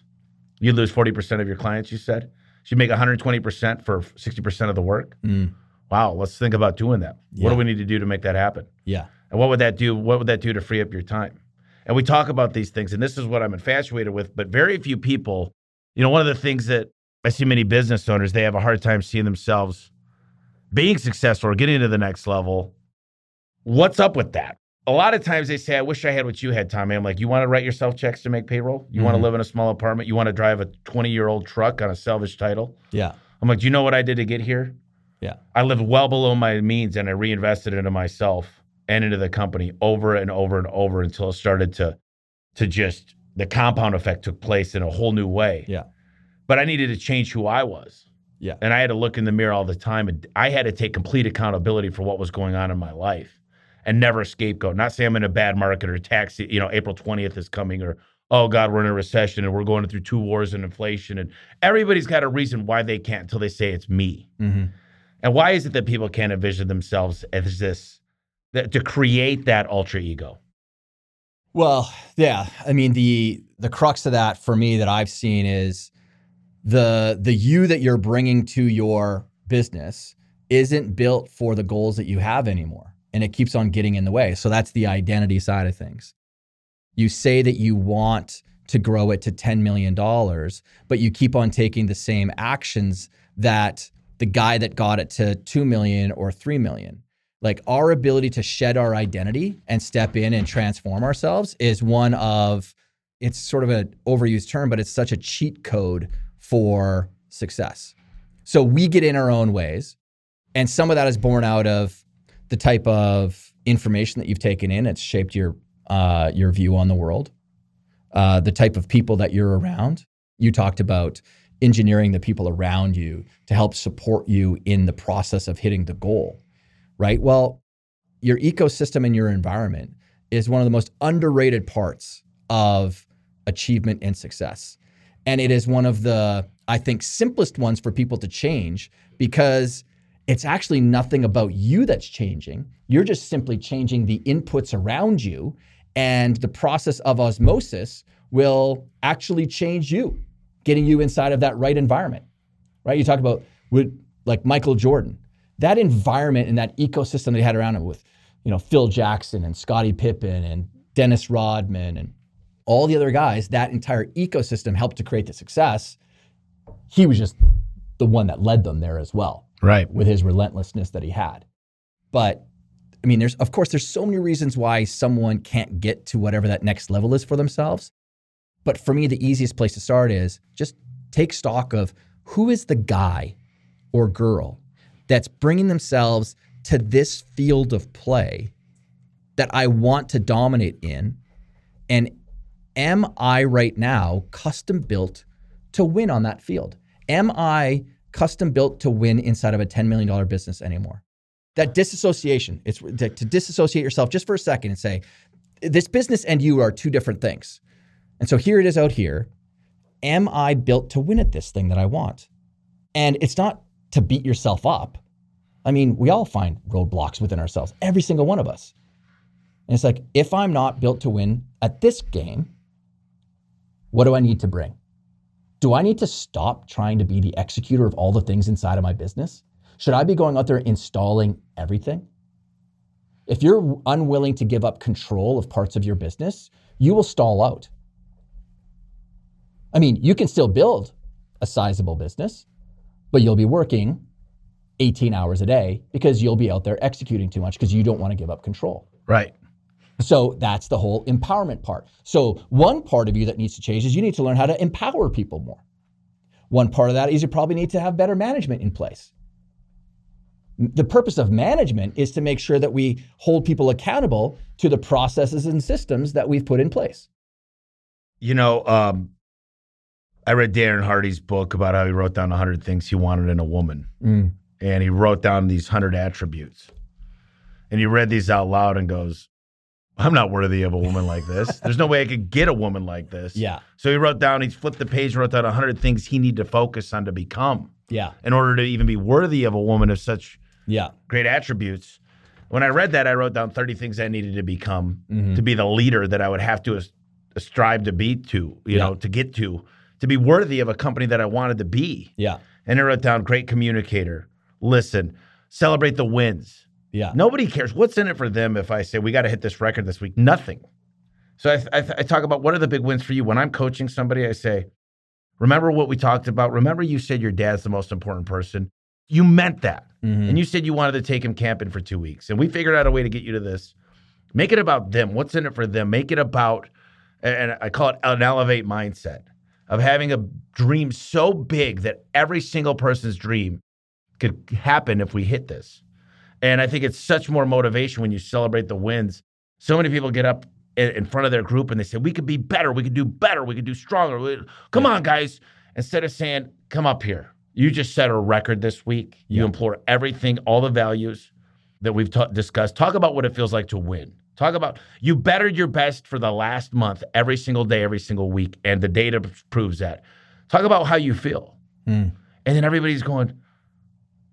You'd lose 40% of your clients, you said? She'd make 120% for 60% of the work. Mm. Wow, let's think about doing that. What do we need to do to make that happen? Yeah. And what would that do? What would that do to free up your time? And we talk about these things, and this is what I'm infatuated with. But very few people, you know, one of the things that I see many business owners, they have a hard time seeing themselves being successful or getting to the next level. What's up with that? A lot of times they say, I wish I had what you had, Tommy. I'm like, you want to write yourself checks to make payroll? You want to mm-hmm. live in a small apartment? You want to drive a 20 year old truck on a salvage title? Yeah. I'm like, do you know what I did to get here? Yeah. I lived well below my means and I reinvested into myself and into the company over and over and over until it started to to just the compound effect took place in a whole new way. Yeah. But I needed to change who I was. Yeah. And I had to look in the mirror all the time and I had to take complete accountability for what was going on in my life and never scapegoat. Not say I'm in a bad market or tax, you know, April 20th is coming or oh God, we're in a recession and we're going through two wars and inflation and everybody's got a reason why they can't until they say it's me. hmm And why is it that people can't envision themselves as this, that, to create that ultra ego? Well, yeah. I mean, the the crux of that for me that I've seen is the the you that you're bringing to your business isn't built for the goals that you have anymore, and it keeps on getting in the way. So that's the identity side of things. You say that you want to grow it to $10 million, but you keep on taking the same actions that the guy that got it to 2 million or 3 million. Like our ability to shed our identity and step in and transform ourselves is one of it's sort of an overused term, but it's such a cheat code for success. So we get in our own ways. And some of that is born out of the type of information that you've taken in. It's shaped your uh, your view on the world, uh, the type of people that you're around. You talked about engineering the people around you to help support you in the process of hitting the goal, right? Well, your ecosystem and your environment is one of the most underrated parts of achievement and success. And it is one of the, I think, simplest ones for people to change because it's actually nothing about you that's changing. You're just simply changing the inputs around you. And the process of osmosis will actually change you, getting you inside of that right environment. Right? You talk about with like Michael Jordan, that environment and that ecosystem they had around him with, you know, Phil Jackson and Scottie Pippen and Dennis Rodman and all the other guys, that entire ecosystem helped to create the success. He was just the one that led them there as well. Right. With his relentlessness that he had. But I mean, there's of course there's so many reasons why someone can't get to whatever that next level is for themselves. But for me, the easiest place to start is just take stock of who is the guy or girl that's bringing themselves to this field of play that I want to dominate in and am I right now custom built to win on that field? Am I custom built to win inside of a $10 million business anymore? That disassociation, it's to, to disassociate yourself just for a second and say, this business and you are two different things. And so here it is out here. Am I built to win at this thing that I want? And it's not to beat yourself up. I mean, we all find roadblocks within ourselves, every single one of us. And it's like, if I'm not built to win at this game, what do I need to bring? Do I need to stop trying to be the executor of all the things inside of my business? Should I be going out there installing everything? If you're unwilling to give up control of parts of your business, you will stall out. I mean, you can still build a sizable business, but you'll be working 18 hours a day because you'll be out there executing too much because you don't want to give up control. Right. So that's the whole empowerment part. So one part of you that needs to change is you need to learn how to empower people more. One part of that is you probably need to have better management in place. The purpose of management is to make sure that we hold people accountable to the processes and systems that we've put in place. You know, um, I read Darren Hardy's book about how he wrote down 100 things he wanted in a woman. Mm. And he wrote down these 100 attributes. And he read these out loud and goes, I'm not worthy of a woman like this. (laughs) There's no way I could get a woman like this. Yeah. So he wrote down, he flipped the page and wrote down 100 things he needed to focus on to become Yeah. in order to even be worthy of a woman of such Yeah. great attributes. When I read that, I wrote down 30 things I needed to become Mhm. to be the leader that I would have to strive to be to, you Yeah. know, to get to, to be worthy of a company that I wanted to be. Yeah. And I wrote down great communicator, listen, celebrate the wins. Yeah. Nobody cares. What's in it for them if I say we got to hit this record this week? Nothing. So I, I, I talk about what are the big wins for you. When I'm coaching somebody, I say, remember what we talked about? Remember you said your dad's the most important person? You meant that. Mhm. And you said you wanted to take him camping for two weeks. And we figured out a way to get you to this. Make it about them. What's in it for them? Make it about, and I call it an elevate mindset of having a dream so big that every single person's dream could happen if we hit this. And I think it's such more motivation when you celebrate the wins. So many people get up in front of their group and they say, We could be better. We could do better. We could do stronger. Come on, guys. Instead of saying, Come up here. You just set a record this week. You Yeah. implore everything, all the values that we've ta- discussed. Talk about what it feels like to win. Talk about you bettered your best for the last month, every single day, every single week. And the data proves that. Talk about how you feel. Mm. And then everybody's going,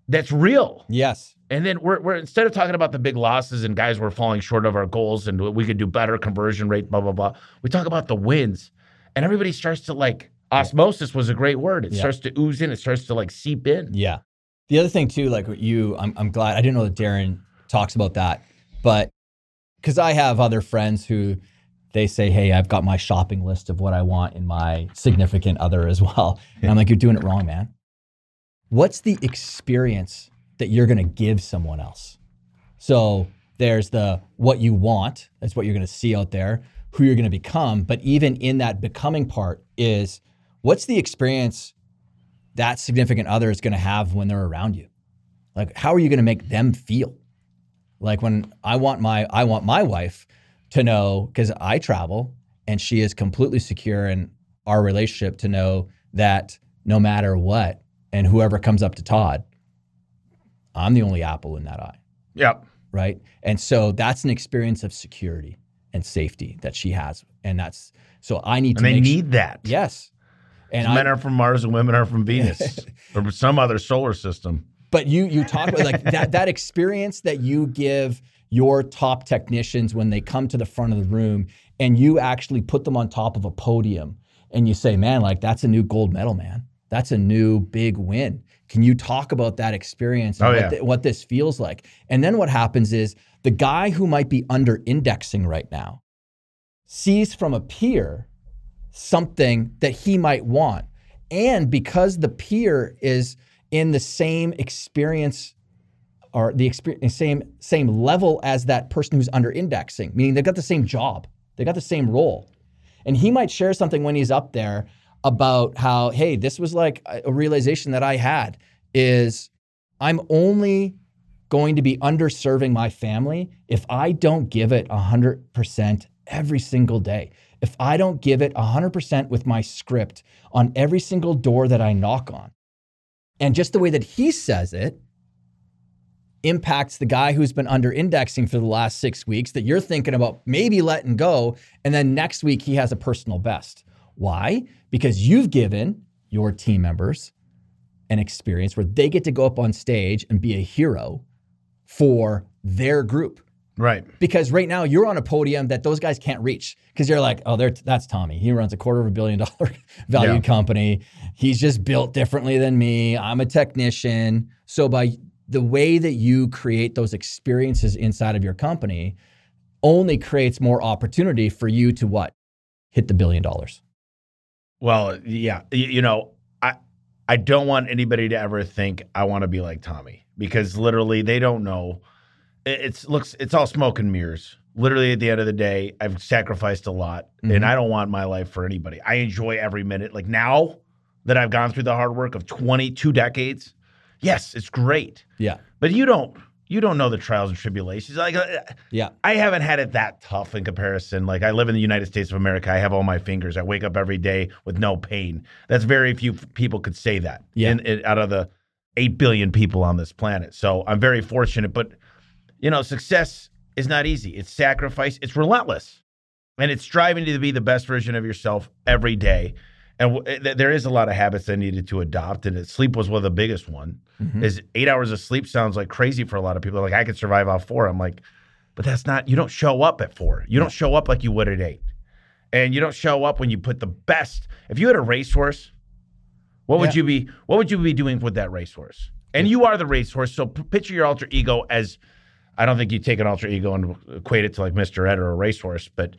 That's real. Yes. And then we're, we're instead of talking about the big losses and guys we're falling short of our goals and we could do better conversion rate, blah blah blah. We talk about the wins, and everybody starts to like osmosis was a great word. It Yeah. starts to ooze in. It starts to like seep in. Yeah. The other thing too, like you, I'm, I'm glad I didn't know that Darren talks about that, but because I have other friends who they say, "Hey, I've got my shopping list of what I want in my significant other as well," and I'm like, "You're doing it wrong, man. What's the experience that you're going to give someone else?" So there's the what you want, that's what you're going to see out there, who you're going to become. But even in that becoming part is what's the experience that significant other is going to have when they're around you? Like, how are you going to make them feel? Like when I want my I want my wife to know because I travel and she is completely secure in our relationship to know that no matter what and whoever comes up to Todd, I'm the only apple in that eye, Yep. right? And so that's an experience of security and safety that she has, and that's so I need to And they make su- need that. yes, and Men are from Mars and women are from Venus (laughs) or some other solar system. But you you talk about like that that experience that you give your top technicians when they come to the front of the room and you actually put them on top of a podium and you say, "Man, like that's a new gold medal, man. That's a new big win." Can you talk about that experience and Oh, what, yeah. thi- what this feels like? And then what happens is the guy who might be under indexing right now sees from a peer something that he might want. And because the peer is in the same experience or the experience, eh, same same level as that person who's under indexing, meaning they've got the same job, they got the same role, and he might share something when he's up there about how, hey, this was like a a realization that I had is I'm only going to be underserving my family if I don't give it 100% every single day. If I don't give it 100% with my script on every single door that I knock on. And just the way that he says it impacts the guy who's been under indexing for the last six weeks that you're thinking about maybe letting go. And then next week he has a personal best. Why? Because you've given your team members an experience where they get to go up on stage and be a hero for their group. Right. Because right now you're on a podium that those guys can't reach because you're like, oh, they're, that's Tommy. He runs a quarter of a billion dollar (laughs) valued Yeah. company. He's just built differently than me. I'm a technician. So by the way that you create those experiences inside of your company only creates more opportunity for you to what? Hit the billion dollars. Well, yeah. You know, I I don't want anybody to ever think I want to be like Tommy because literally they don't know. It, it's looks it's all smoke and mirrors. Literally at the end of the day, I've sacrificed a lot Mhm. and I don't want my life for anybody. I enjoy every minute. Like now that I've gone through the hard work of 22 decades, yes, it's great. Yeah. But you don't you don't know the trials and tribulations. Like uh, Yeah. I haven't had it that tough in comparison. Like I live in the United States of America. I have all my fingers. I wake up every day with no pain. That's very few people could say that. Yeah. In, in- out of the eight billion people on this planet. So I'm very fortunate. But you know, success is not easy. It's sacrifice. It's relentless, and it's striving to be the best version of yourself every day. And w- th- there is a lot of habits I needed to adopt, and it, sleep was one of the biggest one. Mhm. Is eight hours of sleep sounds like crazy for a lot of people. Like I could survive off four. I'm like, but that's not. You don't show up at four. You don't show up like you would at eight, and you don't show up when you put the best. If you had a racehorse, what would you be? What would you be doing with that racehorse? And you are the racehorse. So p- picture your alter ego as. I don't think you take an alter ego and equate it to like Mr. Ed or a racehorse, but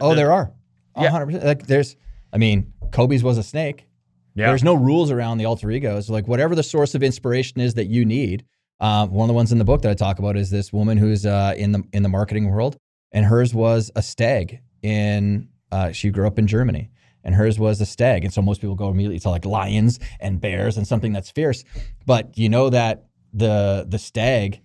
Oh, the- there are. Yeah. 100%. Like there's, I mean, Kobe's was a snake. yeah, There's no rules around the alter egos. Like whatever the source of inspiration is that you need. Uh, one of the ones in the book that I talk about is this woman who's uh, in the in the marketing world, and hers was a stag. In uh, she grew up in Germany, and hers was a stag. And so most people go immediately to like lions and bears and something that's fierce. But you know that the the stag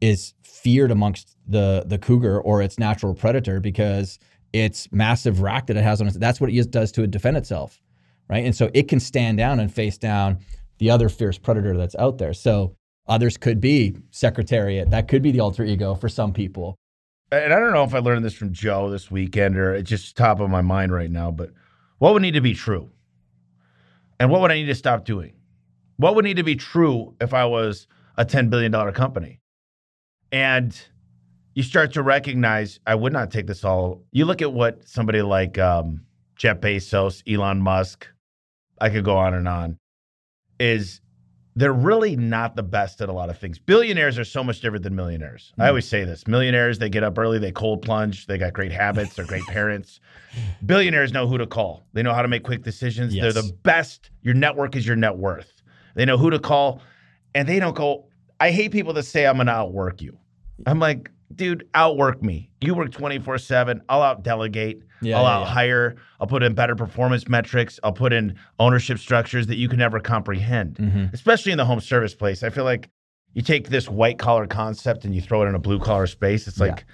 is feared amongst the the cougar or its natural predator because its massive rack that it has on it. That's what it does to defend itself right? And so it can stand down and face down the other fierce predator that's out there. So others could be Secretariat. That could be the alter ego for some people. and I don't know if I learned this from Joe this weekend or it's just top of my mind right now, but what would need to be true? And what would I need to stop doing? What would need to be true if I was a $10 billion company? And you start to recognize I would not take this all. You look at what somebody like um, Jeff Bezos, Elon Musk, I could go on and on, is they're really not the best at a lot of things. Billionaires are so much different than millionaires. I Mm. always say this. Millionaires, they get up early, they cold plunge, they got great habits, they're great parents. (laughs) Billionaires know who to call. They know how to make quick decisions. Yes. They're the best. Your network is your net worth. They know who to call and they don't go, I hate people that say I'm going to outwork you. I'm like, dude, outwork me. You work 24 7. I'll out delegate. Yeah, I'll yeah, out yeah. hire. I'll put in better performance metrics. I'll put in ownership structures that you can never comprehend, Mhm. especially in the home service place. I feel like you take this white collar concept and you throw it in a blue collar space. It's Yeah. like,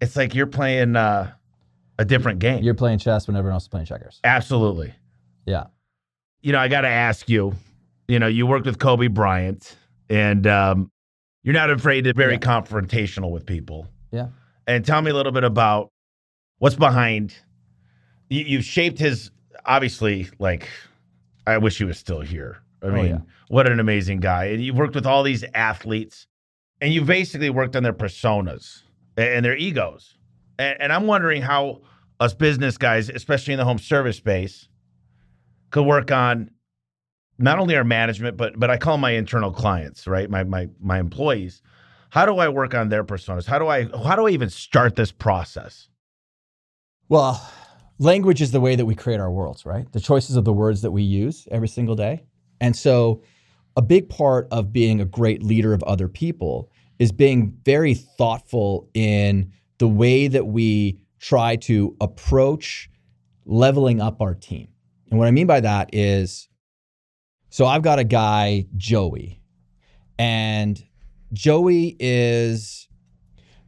it's like you're playing uh, a different game. You're playing chess when everyone else is playing checkers. Absolutely. Yeah. you know, I got to ask you, you know, you worked with Kobe Bryant and um, you're not afraid to be very Yeah. confrontational with people. Yeah. And tell me a little bit about what's behind, you, you've shaped his, obviously, like, I wish he was still here. I Oh, mean, yeah. what an amazing guy. And you've worked with all these athletes and you've basically worked on their personas and their egos. And, and I'm wondering how us business guys, especially in the home service space, could work on not only our management, but but I call my internal clients, right? My my my employees. How do I work on their personas? How do I how do I even start this process? Well, language is the way that we create our worlds, right? The choices of the words that we use every single day. And so, a big part of being a great leader of other people is being very thoughtful in the way that we try to approach leveling up our team. And what I mean by that is so I've got a guy, Joey, and Joey is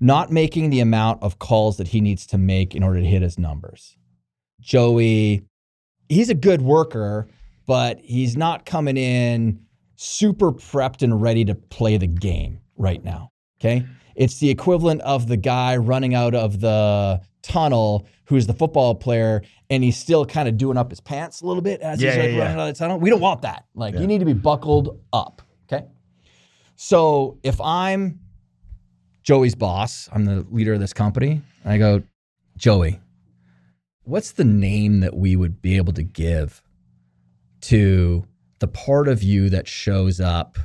not making the amount of calls that he needs to make in order to hit his numbers. Joey, he's a good worker, but he's not coming in super prepped and ready to play the game right now. Okay. It's the equivalent of the guy running out of the tunnel who's the football player and he's still kind of doing up his pants a little bit as Yeah, he's like yeah, yeah. running out of the tunnel. We don't want that. Like Yeah. you need to be buckled up. Okay. So if I'm Joey's boss, I'm the leader of this company, and I go, Joey, what's the name that we would be able to give to the part of you that shows up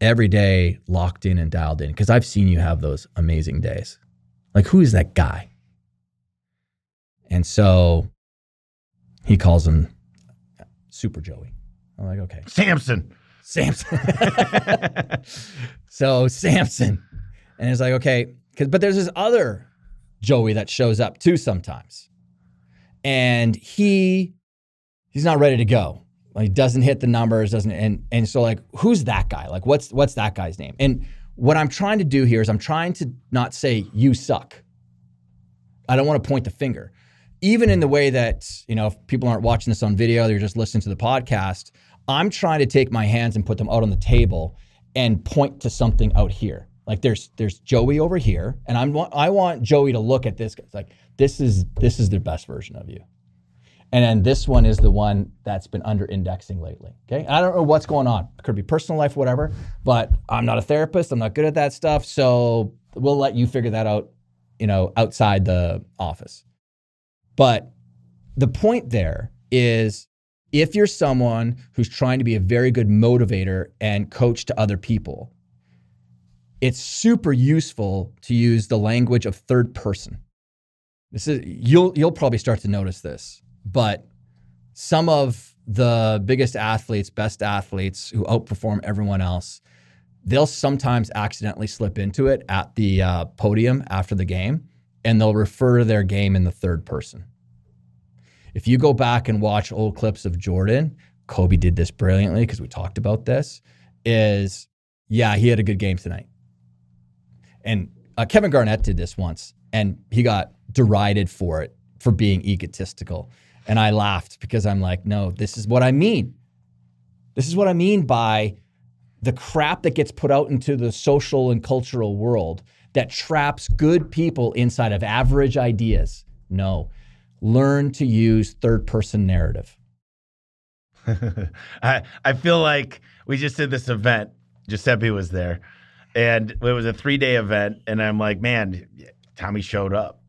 every day locked in and dialed in? Because I've seen you have those amazing days. Like, who is that guy? And so he calls him Super Joey. I'm like, okay. Samson. Samson. (laughs) so Samson. And it's like, okay, 'cause- but there's this other Joey that shows up too sometimes. And he he's not ready to go. Like, he doesn't hit the numbers, doesn't and and so like who's that guy? Like what's what's that guy's name? And what I'm trying to do here is I'm trying to not say you suck. I don't want to point the finger. Even in the way that, you know, if people aren't watching this on video, they're just listening to the podcast, I'm trying to take my hands and put them out on the table and point to something out here. Like there's there's Joey over here, and I'm I want Joey to look at this. It's like this is this is the best version of you, and then this one is the one that's been under indexing lately. Okay, I don't know what's going on. It could be personal life, whatever. But I'm not a therapist. I'm not good at that stuff. So we'll let you figure that out. You know, outside the office. But the point there is if you're someone who's trying to be a very good motivator and coach to other people, it's super useful to use the language of third person. This is you'll you'll probably start to notice this, but some of the biggest athletes, best athletes who outperform everyone else, they'll sometimes accidentally slip into it at the uh, podium after the game, and they'll refer to their game in the third person. If you go back and watch old clips of Jordan, Kobe did this brilliantly because we talked about this. Is yeah, he had a good game tonight. And uh, Kevin Garnett did this once, and he got derided for it for being egotistical. And I laughed because I'm like, no, this is what I mean. This is what I mean by the crap that gets put out into the social and cultural world that traps good people inside of average ideas. No, learn to use third person narrative. (laughs) I I feel like we just did this event. Giuseppe was there, and it was a three day event. And I'm like, man, Tommy showed up.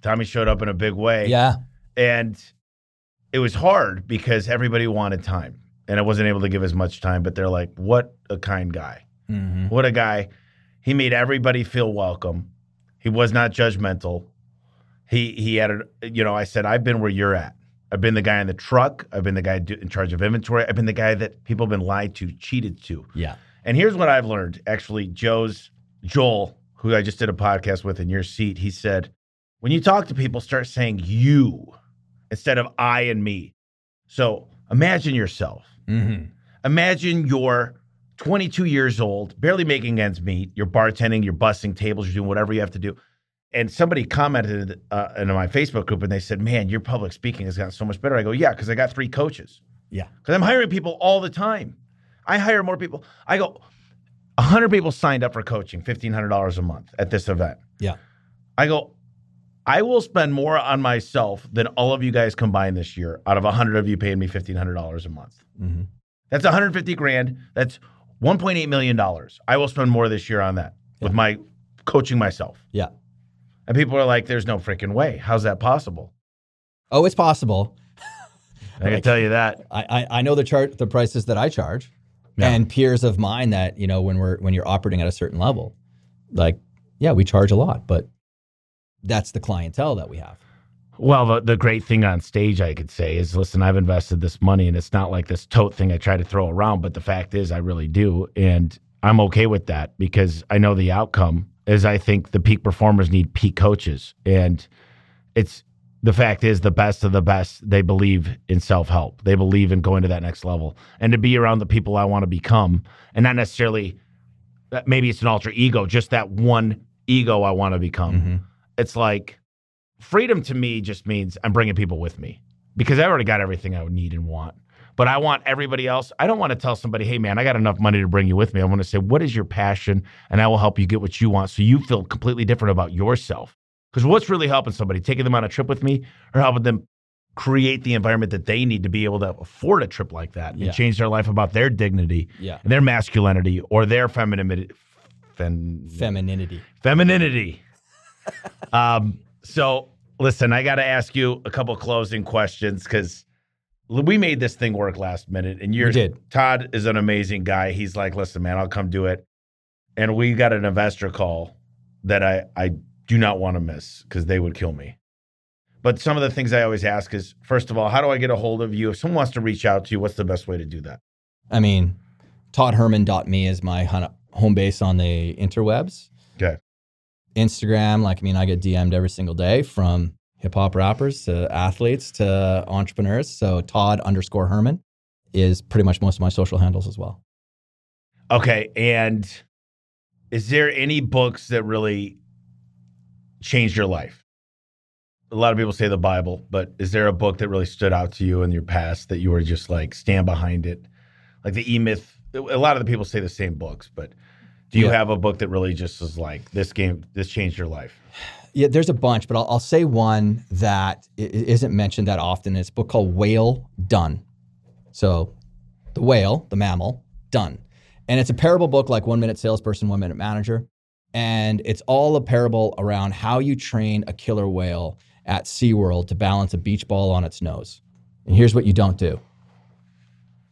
Tommy showed up in a big way. Yeah. and it was hard because everybody wanted time, and I wasn't able to give as much time. But they're like, what a kind guy. Mhm. What a guy. He made everybody feel welcome. He was not judgmental. He he had a you know, I said, I've been where you're at. I've been the guy in the truck. I've been the guy in charge of inventory. I've been the guy that people have been lied to, cheated to. Yeah. And here's what I've learned. Actually, Joe's Joel, who I just did a podcast with in your seat, he said, when you talk to people, start saying you instead of I and me. So imagine yourself. Mm-hmm. Imagine you're 22 years old, barely making ends meet. You're bartending, you're bussing tables, you're doing whatever you have to do. And somebody commented uh, in my Facebook group and they said, Man, your public speaking has gotten so much better. I go, Yeah, because I got three coaches. Yeah. Because I'm hiring people all the time. I hire more people. I go, 100 people signed up for coaching, $1,500 a month at this event. Yeah. I go, I will spend more on myself than all of you guys combined this year out of 100 of you paying me $1,500 a month. Mm-hmm. That's 150 grand. That's 1.8 million dollars. I will spend more this year on that with my coaching myself. Yeah. And people are like, "There's no freaking way. How's that possible?" Oh, it's possible. I can Like- tell you that. I, I, I know the chart the prices that I charge Yeah. and peers of mine that, you know, when we're when you're operating at a certain level, like, yeah, we charge a lot, but that's the clientele that we have. Well, the, the great thing on stage, I could say, is listen, I've invested this money and it's not like this tote thing I try to throw around, but the fact is, I really do. And I'm okay with that because I know the outcome is I think the peak performers need peak coaches. And it's the fact is, the best of the best, they believe in self help, they believe in going to that next level. And to be around the people I want to become, and not necessarily that maybe it's an alter ego, just that one ego I want to become Mhm. it's like freedom to me just means I'm bringing people with me because I already got everything I would need and want. But I want everybody else. I don't want to tell somebody, hey, man, I got enough money to bring you with me. I want to say, what is your passion? And I will help you get what you want so you feel completely different about yourself. Because what's really helping somebody? Taking them on a trip with me or helping them create the environment that they need to be able to afford a trip like that and Yeah. change their life about their dignity Yeah. and their masculinity or their femininity. Fen- Femininity. femininity. (laughs) um, so listen, I got to ask you a couple closing questions because we made this thing work last minute, and you're did. Todd is an amazing guy. He's like, listen, man, I'll come do it, and we got an investor call that I I do not want to miss because they would kill me. But some of the things I always ask is, first of all, how do I get a hold of you? If someone wants to reach out to you, what's the best way to do that? I mean, toddherman.me is my home base on the interwebs. Okay. Instagram, like, I mean, I get DM'd every single day from hip hop rappers to athletes to entrepreneurs. So Todd underscore Herman is pretty much most of my social handles as well. Okay. And is there any books that really changed your life? A lot of people say the Bible, but is there a book that really stood out to you in your past that you were just like stand behind it? Like the E Myth, a lot of the people say the same books, but do you Yeah. have a book that really just is like this game, this changed your life? Yeah, there's a bunch, but I'll, I'll say one that isn't mentioned that often. It's a book called Whale Done. So, the whale, the mammal, done. And it's a parable book like One Minute Salesperson, One Minute Manager. And it's all a parable around how you train a killer whale at SeaWorld to balance a beach ball on its nose. And here's what you don't do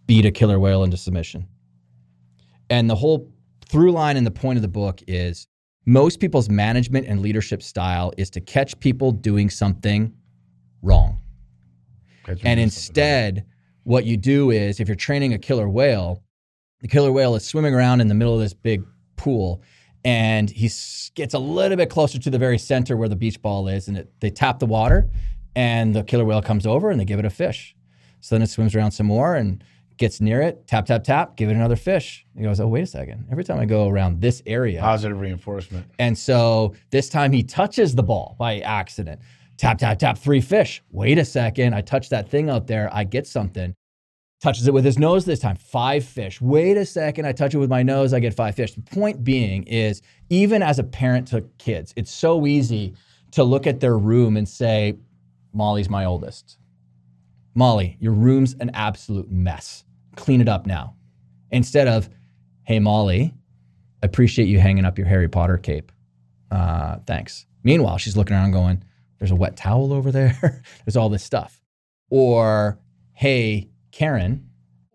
beat a killer whale into submission. And the whole through line and the point of the book is most people's management and leadership style is to catch people doing something wrong. And instead, what you do is if you're training a killer whale, the killer whale is swimming around in the middle of this big pool and he gets a little bit closer to the very center where the beach ball is and it, they tap the water and the killer whale comes over and they give it a fish. So then it swims around some more and gets near it, tap, tap, tap, give it another fish. He goes, Oh, wait a second. Every time I go around this area, positive reinforcement. and so this time he touches the ball by accident. Tap, tap, tap, three fish. Wait a second. I touch that thing out there. I get something. Touches it with his nose this time. Five fish. Wait a second. I touch it with my nose. I get five fish. The point being is, even as a parent to kids, it's so easy to look at their room and say, Molly's my oldest. Molly, your room's an absolute mess. Clean it up now. Instead of, hey, Molly, I appreciate you hanging up your Harry Potter cape. Uh, thanks. Meanwhile, she's looking around going, there's a wet towel over there. (laughs) there's all this stuff. Or, hey, Karen,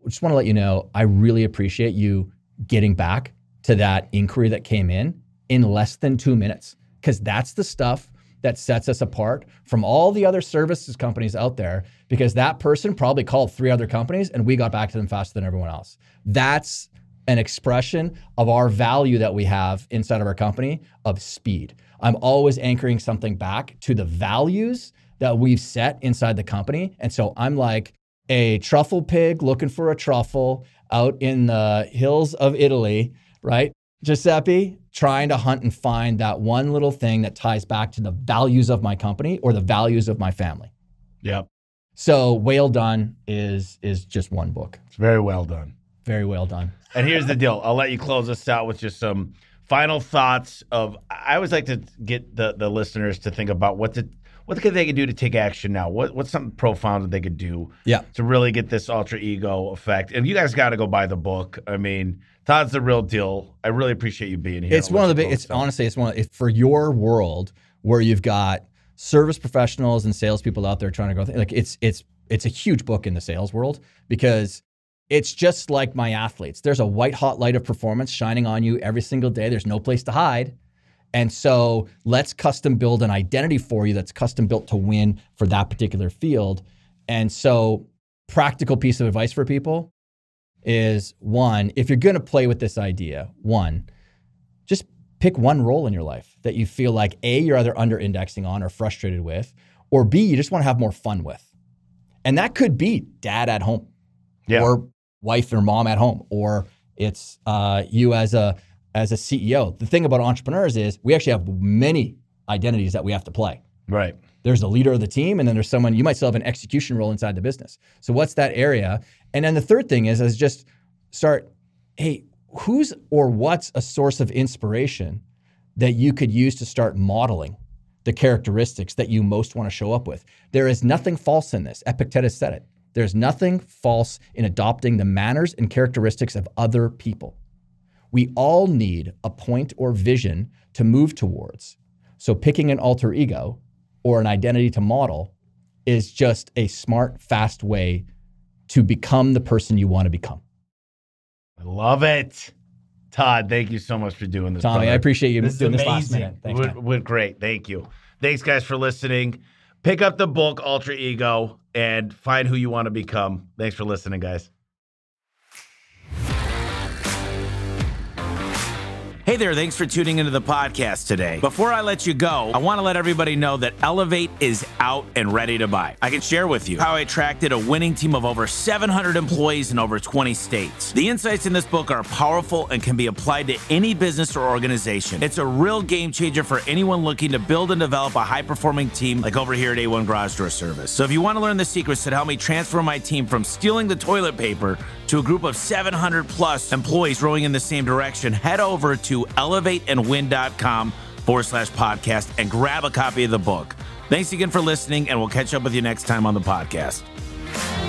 just want to let you know, I really appreciate you getting back to that inquiry that came in in less than two minutes. Because that's the stuff that sets us apart from all the other services companies out there. Because that person probably called three other companies and we got back to them faster than everyone else. That's an expression of our value that we have inside of our company of speed. I'm always anchoring something back to the values that we've set inside the company. And so I'm like a truffle pig looking for a truffle out in the hills of Italy, right? Giuseppe trying to hunt and find that one little thing that ties back to the values of my company or the values of my family. Yep. So Whale Done is is just one book. It's very well done. Very well done. And here's the deal. I'll let you close us out with just some final thoughts of I always like to get the the listeners to think about what to what could they could do to take action now? What what's something profound that they could do Yeah. to really get this ultra ego effect? And you guys got to go buy the book. I mean, Todd's the real deal. I really appreciate you being here. It's one of the big. It's honestly, it's one of, it's for your world where you've got service professionals and salespeople out there trying to go. Like it's it's it's a huge book in the sales world because it's just like my athletes. There's a white hot light of performance shining on you every single day. There's no place to hide. And so let's custom build an identity for you that's custom built to win for that particular field. And so, practical piece of advice for people is one, if you're going to play with this idea, one, just pick one role in your life that you feel like A, you're either under indexing on or frustrated with, or B, you just want to have more fun with. And that could be dad at home Yeah. or wife or mom at home, or it's uh, you as a as a CEO. The thing about entrepreneurs is we actually have many identities that we have to play. right. There's the leader of the team, and then there's someone you might still have an execution role inside the business. So what's that area? And then the third thing is is just start, hey, who's or what's a source of inspiration that you could use to start modeling the characteristics that you most want to show up with? There is nothing false in this. Epictetus said it. There's nothing false in adopting the manners and characteristics of other people. We all need a point or vision to move towards. So picking an alter ego or an identity to model is just a smart, fast way to become the person you want to become. I love it. Todd, thank you so much for doing this. Tommy, brother. I appreciate you This is doing this last minute. Thanks, went great. Thank you. Thanks, guys, for listening. Pick up the book, Alter Ego, and find who you want to become. Thanks for listening, guys. Hey there, thanks for tuning into the podcast today. Before I let you go, I want to let everybody know that Elevate is out and ready to buy. I can share with you how I attracted a winning team of over 700 employees in over 20 states. The insights in this book are powerful and can be applied to any business or organization. It's a real game changer for anyone looking to build and develop a high performing team like over here at A1 Garage Door Service. So if you want to learn the secrets that help me transfer my team from stealing the toilet paper to a group of 700 plus employees rowing in the same direction, head over to elevateandwin.com forward slash podcast and grab a copy of the book. Thanks again for listening, and we'll catch up with you next time on the podcast.